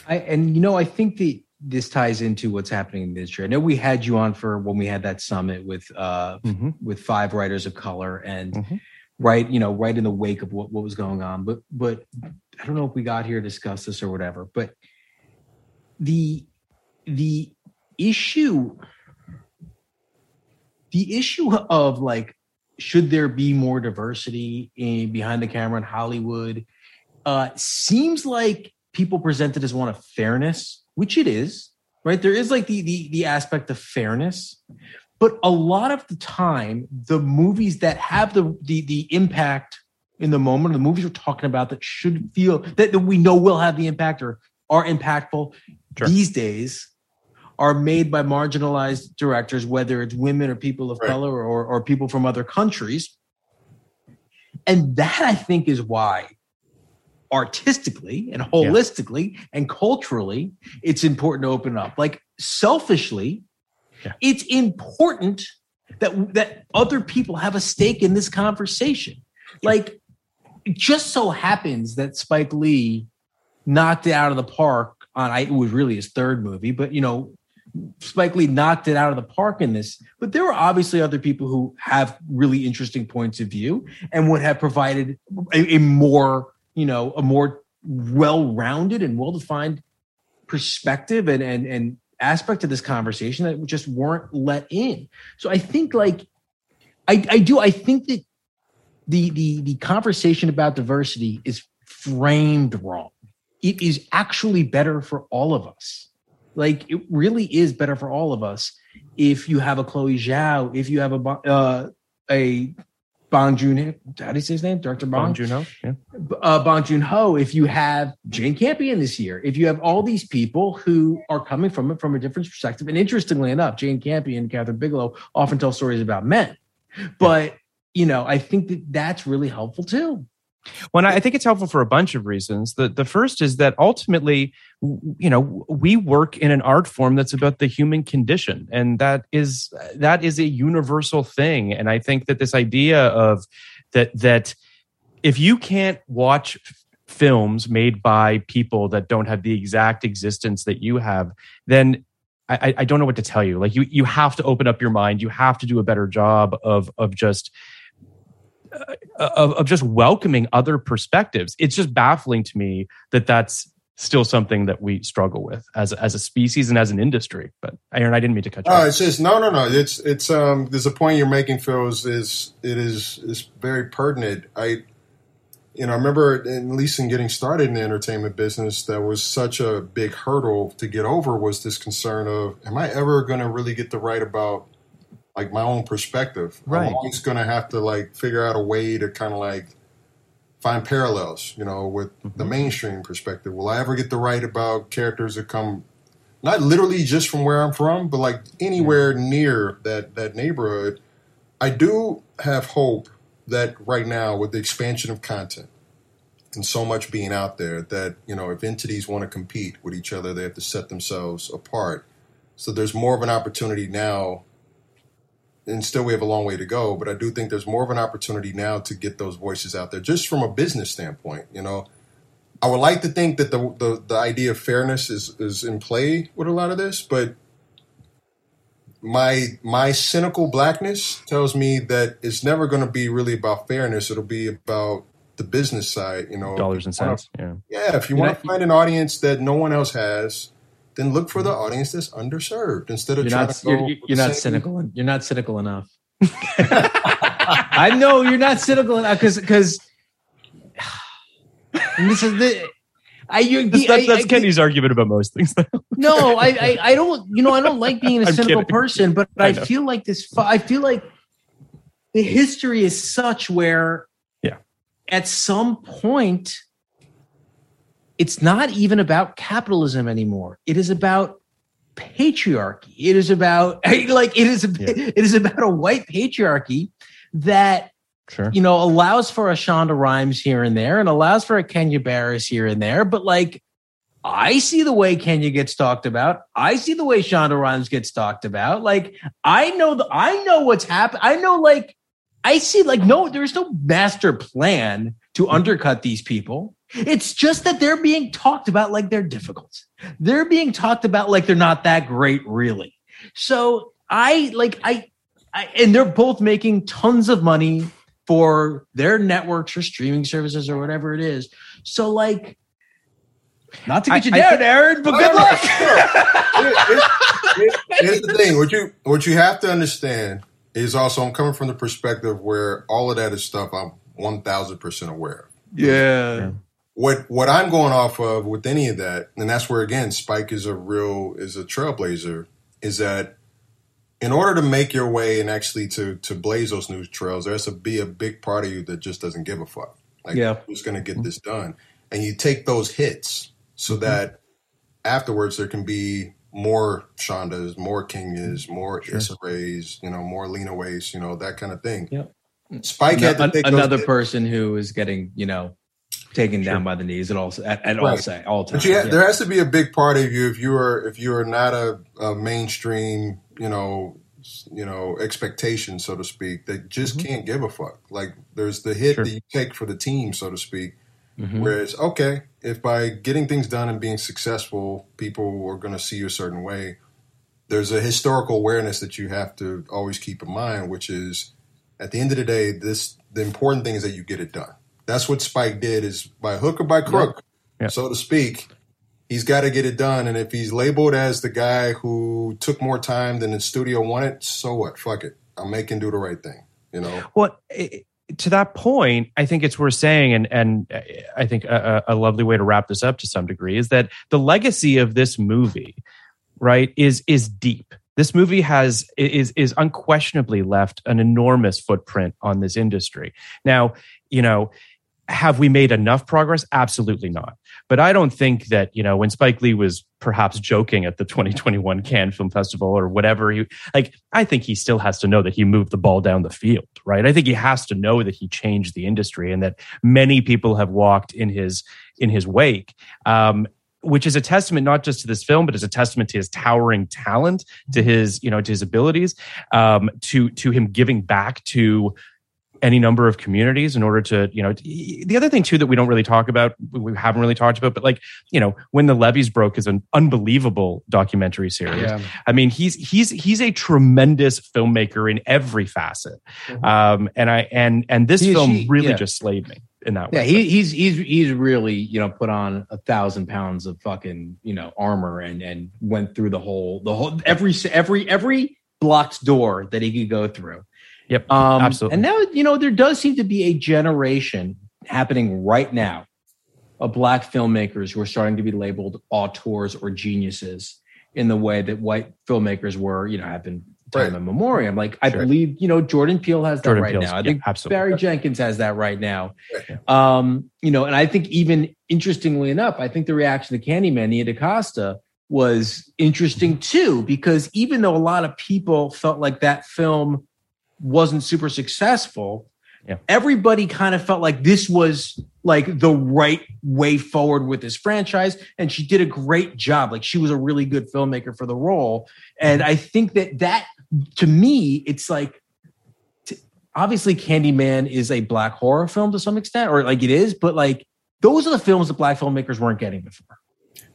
I and you know I think that this ties into what's happening in this year. I know we had you on for when we had that summit with uh Mm-hmm. with five writers of color and Mhm. Right you know right in the wake of what, what was going on. But but i don't know if we got here to discuss this or whatever but the the issue the issue of like should there be more diversity in behind the camera in hollywood uh seems like people present it as one of fairness which it is right? There is like the the, the aspect of fairness but a lot of the time the movies that have the the, the impact in the moment the movies we're talking about that should feel that, that we know will have the impact or are impactful Sure. these days are made by marginalized directors whether it's women or people of Right. color or, or people from other countries and that i think is why artistically and holistically and culturally it's important to open up like selfishly Yeah. it's important that that other people have a stake in this conversation. Like it just so happens that spike lee knocked it out of the park on I, it was really his third movie but you know spike lee knocked it out of the park in this. But there were obviously other people who have really interesting points of view and would have provided a, a more you know a more well-rounded and well-defined perspective and and and aspect of this conversation that just weren't let in. So i think like i i do i think that the the the conversation about diversity is framed wrong. It is actually better for all of us. Like it really is better for all of us if you have a chloe zhao if you have a uh, a Bong Joon. How do you say his name? Director Bong. Bong Joon Ho. Yeah. uh, Bong Joon Ho, if you have Jane Campion this year, if you have all these people who are coming from it from a different perspective, and interestingly enough, Jane Campion and Kathryn Bigelow often tell stories about men, but you know, I think that that's really helpful too. Well, I think it's helpful for a bunch of reasons. The the first is that ultimately, you know, we work in an art form that's about the human condition, and that is that is a universal thing. And I think that this idea of that that if you can't watch films made by people that don't have the exact existence that you have, then I, I- don't know what to tell you. Like you, you have to open up your mind. You have to do a better job of of just of, of just welcoming other perspectives. It's just baffling to me that that's still something that we struggle with as a, as a species and as an industry. But Aaron, I didn't mean to cut you. Uh, off. it's just no, no, no. It's it's um. There's a point you're making, Phil. Is is it is is very pertinent. I, you know, I remember at least in getting started in the entertainment business, that was such a big hurdle to get over. Was this concern of, am I ever going to really get to write about like my own perspective? Right. I'm always going to have to like figure out a way to kind of like find parallels, you know, with the mm-hmm. mainstream perspective. Will I ever get to write about characters that come not literally just from where I'm from, but like anywhere mm-hmm. near that that neighborhood? I do have hope that right now with the expansion of content and so much being out there that, you know, if entities want to compete with each other, they have to set themselves apart. So there's more of an opportunity now and still we have a long way to go, but I do think there's more of an opportunity now to get those voices out there, just from a business standpoint. You know, I would like to think that the the, the idea of fairness is is in play with a lot of this, but my my cynical blackness tells me that it's never going to be really about fairness. It'll be about the business side. You know, Dollars and wanna- cents. Yeah. yeah, if you want to find an audience that no one else has, then look for the mm-hmm. audience that's underserved instead of You're trying not to go you're, with you're not same- cynical. You're not cynical enough. [laughs] I know you're not cynical enough because because [sighs] this is the. I, you, That's, that's, I- that's I- Kenny's argument about most things. [laughs] No, I, I, I don't. You know, I don't like being a I'm cynical kidding. person, but I I, feel like this. I feel like the history is such where, Yeah. at some point, it's not even about capitalism anymore. It is about patriarchy. It is about [laughs] like it is. A, Yeah. [laughs] It is about a white patriarchy that sure. you know, allows for a Shonda Rhimes here and there and allows for a Kenya Barris here and there. But like, I see the way Kenya gets talked about. I see the way Shonda Rhimes gets talked about. Like, I know the, I know what's happened. I know, like, I see, like, no, there's no master plan to mm-hmm. undercut these people. It's just that they're being talked about like they're difficult. They're being talked about like they're not that great, really. So I like, I, I and they're both making tons of money for their networks or streaming services or whatever it is. So like, not to get you I- I down, think- Aaron, but good luck. Here- here- Here's the thing: what you what you have to understand is also I'm coming from the perspective where all of that is stuff I'm one thousand percent aware. of. Yeah. What what I'm going off of with any of that, and that's where again Spike is a real is a trailblazer, is that in order to make your way and actually to to blaze those new trails, there has to be a big part of you that just doesn't give a fuck. Like, Yeah. who's going to get mm-hmm. this done? And you take those hits so mm-hmm. that afterwards there can be more Shondas, more Kenyas, mm-hmm. more Issa Rays, you know, more Lena Waithe, you know, that kind of thing. Yep. Spike had to take another hits. person who is getting, you know, taken down by the knees at all at, at all Right. say all times. But you ha- Yeah. there has to be a big part of you if you are if you are not a, a mainstream, you know, you know, expectation, so to speak, that just Mm-hmm. can't give a fuck. Like there's the hit Sure. that you take for the team, so to speak. Mhm. Whereas, okay, if by getting things done and being successful, people are going to see you a certain way, there's a historical awareness that you have to always keep in mind, which is at the end of the day, this the important thing is that you get it done. That's what Spike did is by hook or by crook, Yeah. so to speak. He's got to get it done, and if he's labeled as the guy who took more time than the studio wanted, so what? Fuck it, I'm making do the right thing. You know, Well, to that point, I think it's worth saying, and and I think a, a a lovely way to wrap this up to some degree is that the legacy of this movie, right, is is deep. this movie has is is unquestionably left an enormous footprint on this industry. Now, you know, have we made enough progress? Absolutely not. But I don't think that, you know, when Spike Lee was perhaps joking at the 2021 Cannes Film Festival or whatever, he like I think he still has to know that he moved the ball down the field, right? I think he has to know that he changed the industry and that many people have walked in his in his wake. Um, which is a testament not just to this film, but is a testament to his towering talent, to his you know to his abilities, um, to to him giving back to any number of communities in order to you know the other thing too that we don't really talk about we haven't really talked about but like you know when the levees broke is an unbelievable documentary series yeah. i mean he's he's he's a tremendous filmmaker in every facet mm-hmm. um and i and and this he, film she, really yeah. just slayed me in that way. Yeah, he, he's he's he's really you know put on a thousand pounds of fucking you know armor and and went through the whole the whole every every every blocked door that he could go through. Yep, um, absolutely. And now you know there does seem to be a generation happening right now of black filmmakers who are starting to be labeled auteurs or geniuses in the way that white filmmakers were you know have been time right. immemorial. Like I believe, you know, Jordan Peele has that Jordan right Peele's, now. I think yeah, absolutely. Barry Jenkins has that right now. Um, you know, and I think even interestingly enough, I think the reaction to Candyman, Nia DaCosta, was interesting too, because even though a lot of people felt like that film wasn't super successful, yeah. everybody kind of felt like this was like the right way forward with this franchise and she did a great job like she was a really good filmmaker for the role and i think that that to me, it's like obviously Candyman is a black horror film to some extent, or like it is, but like those are the films that black filmmakers weren't getting before,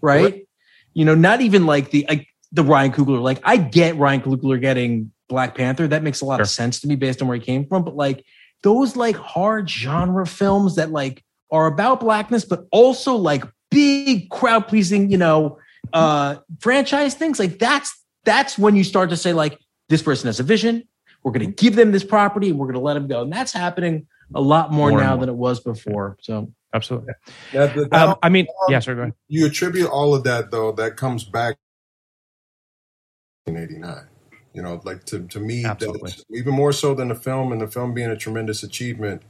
right? You know, not even like the like the Ryan Coogler. Like I get Ryan Coogler getting Black Panther. That makes a lot sure. of sense to me based on where he came from. But like those like hard genre films that like are about blackness, but also like big crowd pleasing, you know, uh franchise things. Like that's that's when you start to say like this person has a vision. We're going to give them this property and we're going to let them go. And that's happening a lot more, more now more. than it was before. So absolutely. Yeah, the, um, I mean, um, yeah, sorry, go ahead. You attribute all of that though, that comes back in 89. You know, like to, to me, even more so than the film and the film being a tremendous achievement,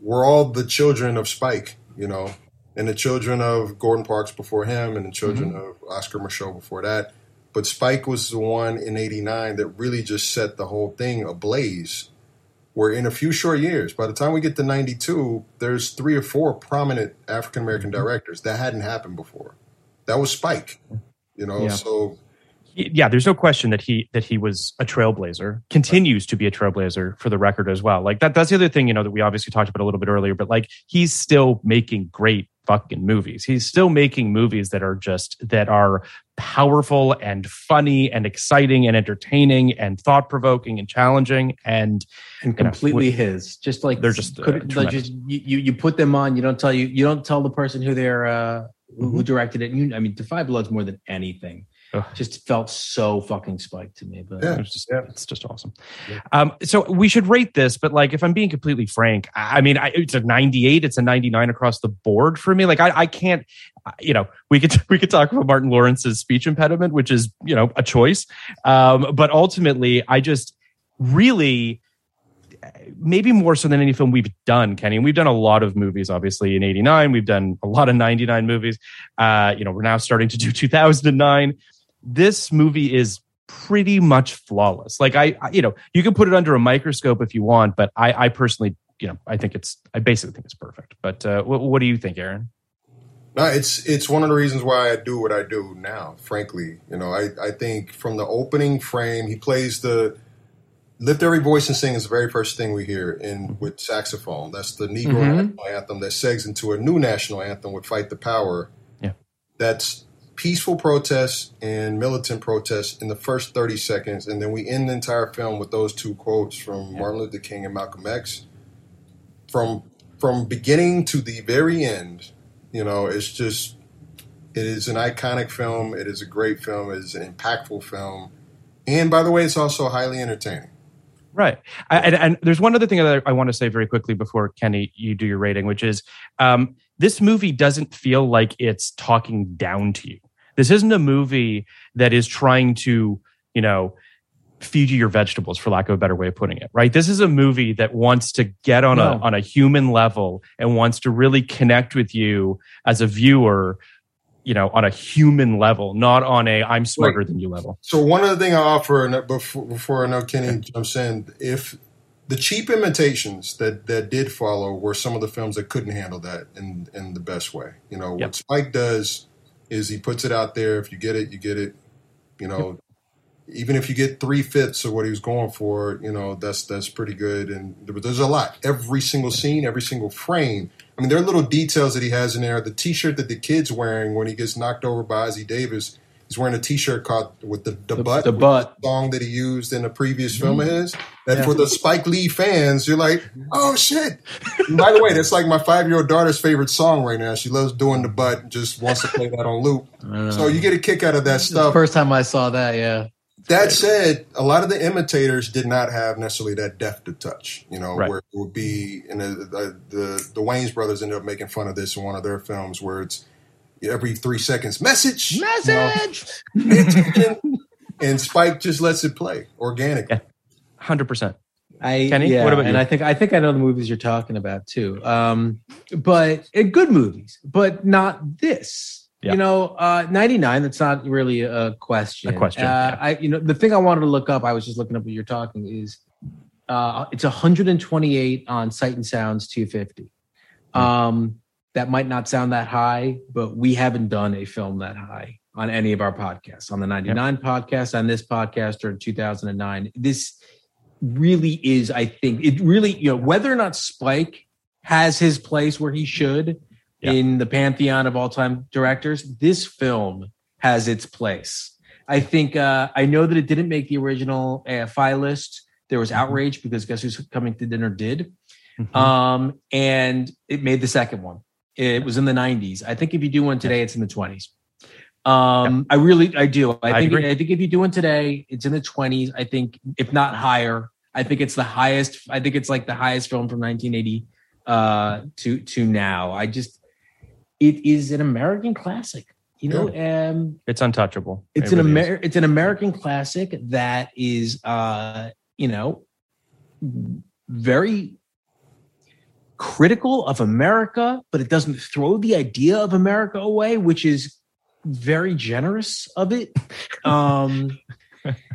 we're all the children of Spike, you know, and the children of Gordon Parks before him and the children mm-hmm. of Oscar Micheaux before that. But Spike was the one in 89 that really just set the whole thing ablaze. Where in a few short years, by the time we get to 92, there's three or four prominent African American mm-hmm. directors. That hadn't happened before. That was Spike, you know? Yeah. So yeah, there's no question that he that he was a trailblazer, continues to be a trailblazer for the record as well. Like that that's the other thing, you know, that we obviously talked about a little bit earlier, but like he's still making great fucking movies. He's still making movies that are just that are powerful and funny and exciting and entertaining and thought provoking and challenging and and completely know, his. Just like they're just, uh, just you you put them on. You don't tell you you don't tell the person who they're uh, mm-hmm. who directed it. You, I mean, Da Five Bloods more than anything Ugh. just felt so fucking spiked to me. But yeah, it's just yeah. it's just awesome. Yeah. Um, so we should rate this, but like if I'm being completely frank, I mean, I, it's a 98, it's a 99 across the board for me. Like I, I can't, you know, we could [laughs] we could talk about Martin Lawrence's speech impediment, which is you know a choice, um, but ultimately, I just really maybe more so than any film we've done, Kenny. And we've done a lot of movies, obviously, in 89. We've done a lot of 99 movies. Uh, you know, we're now starting to do 2009 this movie is pretty much flawless. Like I, I, you know, you can put it under a microscope if you want, but I, I personally, you know, I think it's, I basically think it's perfect. But uh, what, what do you think, Aaron? No, it's it's one of the reasons why I do what I do now. Frankly, you know, I I think from the opening frame, he plays the lift every voice and sing is the very first thing we hear in with saxophone. That's the Negro mm-hmm. national anthem that segs into a new national anthem with "Fight the Power." Yeah, that's peaceful protests and militant protests in the first 30 seconds, and then we end the entire film with those two quotes from Martin Luther King and Malcolm X. From from beginning to the very end, you know, it's just it is an iconic film. It is a great film. It is an impactful film, and by the way, it's also highly entertaining. Right. I, and, and, there's one other thing that I want to say very quickly before Kenny, you do your rating, which is um, this movie doesn't feel like it's talking down to you This isn't a movie that is trying to, you know, feed you your vegetables for lack of a better way of putting it right? This is a movie that wants to get on a on a human level and wants to really connect with you as a viewer you know on a human level not on a i'm smarter than you level. So one other thing I offer uh, before before I know Kenny jumps in, if the cheap imitations that that did follow were some of the films that couldn't handle that in in the best way. You know Yep. what Spike does is he puts it out there. If you get it, you get it. You know, even if you get three fifths of what he was going for, you know that's that's pretty good. And there- there's a lot. Every single scene, every single frame. I mean, there are little details that he has in there. The T-shirt that the kid's wearing when he gets knocked over by Ossie Davis. He's wearing a T-shirt called with the, the, butt, the butt. the song that he used in a previous film of Mm-hmm. his. That Yeah. for the Spike Lee fans, you're like, oh shit. By the way, that's like my five year old daughter's favorite song right now. She loves doing the butt, just wants to play that on loop. So you get a kick out of that stuff. First time I saw that, yeah. That said, a lot of the imitators did not have necessarily that depth to touch. You know, Right. where it would be, and the, the the the Wayans brothers ended up making fun of this in one of their films, where it's every three seconds, message, Message. and Spike just lets it play organically. Yeah. 100% I Kenny, yeah, what about and you? I think I think I know the movies you're talking about too. Um, but uh, good movies, but not this. Yeah. You know, uh, 99. That's not really a question. A question, Uh, yeah. I you know the thing I wanted to look up. I was just looking up what you're talking is. Uh, it's 128 on Sight and Sounds 250. Hmm. Um, that might not sound that high, but we haven't done a film that high on any of our podcasts. On the 99 podcast, on this podcast, or in 2009. This really is, I think, it really, you know, whether or not Spike has his place where he should Yeah. in the pantheon of all time directors, this film has its place. I think, uh, I know that it didn't make the original AFI list. There was outrage because guess who's coming to dinner did. Mhm. Um, and it made the second one. It was in the 90s. I think if you do one today, it's in the 20s. Um, I really, I do. I I think, agree. I think if you do one today, it's in the 20s. I think, if not higher, I think it's the highest. I think it's like the highest film from 1980 uh, to to now. I just, it is an American classic. You know, um, it's untouchable it's It an really is. Amer- it's an American classic that is uh you know very critical of America, but it doesn't throw the idea of America away, which is very generous of it. [laughs] Um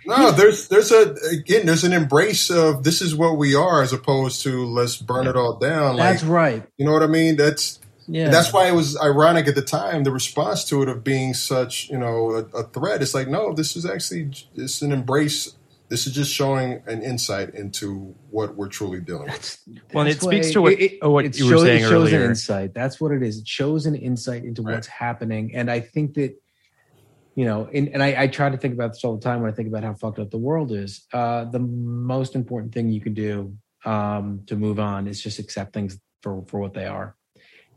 No, there's there's a again there's an embrace of this is what we are as opposed to let's burn it all down. Like that's right. you know what I mean? That's Yeah. that's why it was ironic at the time the response to it of being such you know a, a threat. It's like no, this is actually it's an embrace. This is just showing an insight into what we're truly dealing with. Well, it speaks to what- it, oh, what it you were shows, saying it shows an earlier. insight. That's what it is. It shows an insight into Right. what's happening, and I think that you know, and, and I, I try to think about this all the time when I think about how fucked up the world is. Uh, the most important thing you can do um, to move on is just accept things for for what they are,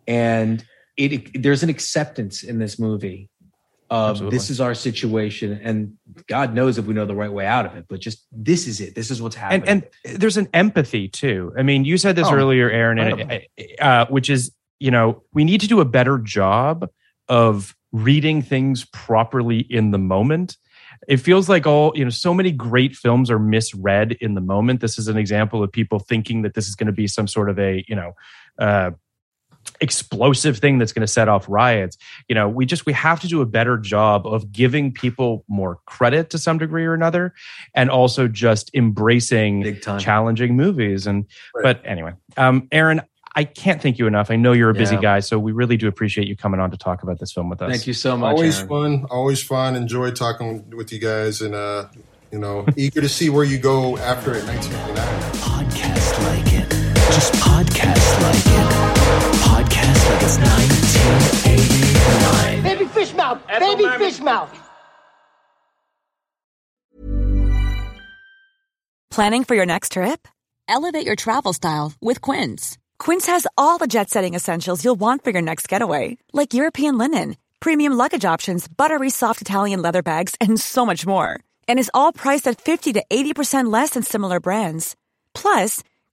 and it, it- there's an acceptance in this movie of Absolutely. this is our situation, and God knows if we know the right way out of it. But just this is it. This is what's happening. and and there's an empathy too. I mean, you said this Oh, earlier, Aaron, and, uh, which is you know we need to do a better job of reading things properly in the moment. It feels like all you know, so many great films are misread in the moment. This is an example of people thinking that this is going to be some sort of a you know. Uh, explosive thing that's going to set off riots you know we just we have to do a better job of giving people more credit to some degree or another and also just embracing Big time. challenging movies and Right. but anyway um aaron i can't thank you enough i know you're a busy Yeah. guy so we really do appreciate you coming on to talk about this film with us Thank you so much. always Aaron. fun, always fun. Enjoy talking with you guys, and uh, you know, [laughs] eager to see where you go after it. 1959. Podcast like it. Just podcast like it. Podcast like it's 1989. Baby fish mouth. Baby fish mouth. Planning for your next trip? Elevate your travel style with Quince. Quince has all the jet setting essentials you'll want for your next getaway, like European linen, premium luggage options, buttery soft Italian leather bags, and so much more. And is all priced at 50 to 80% less than similar brands. Plus,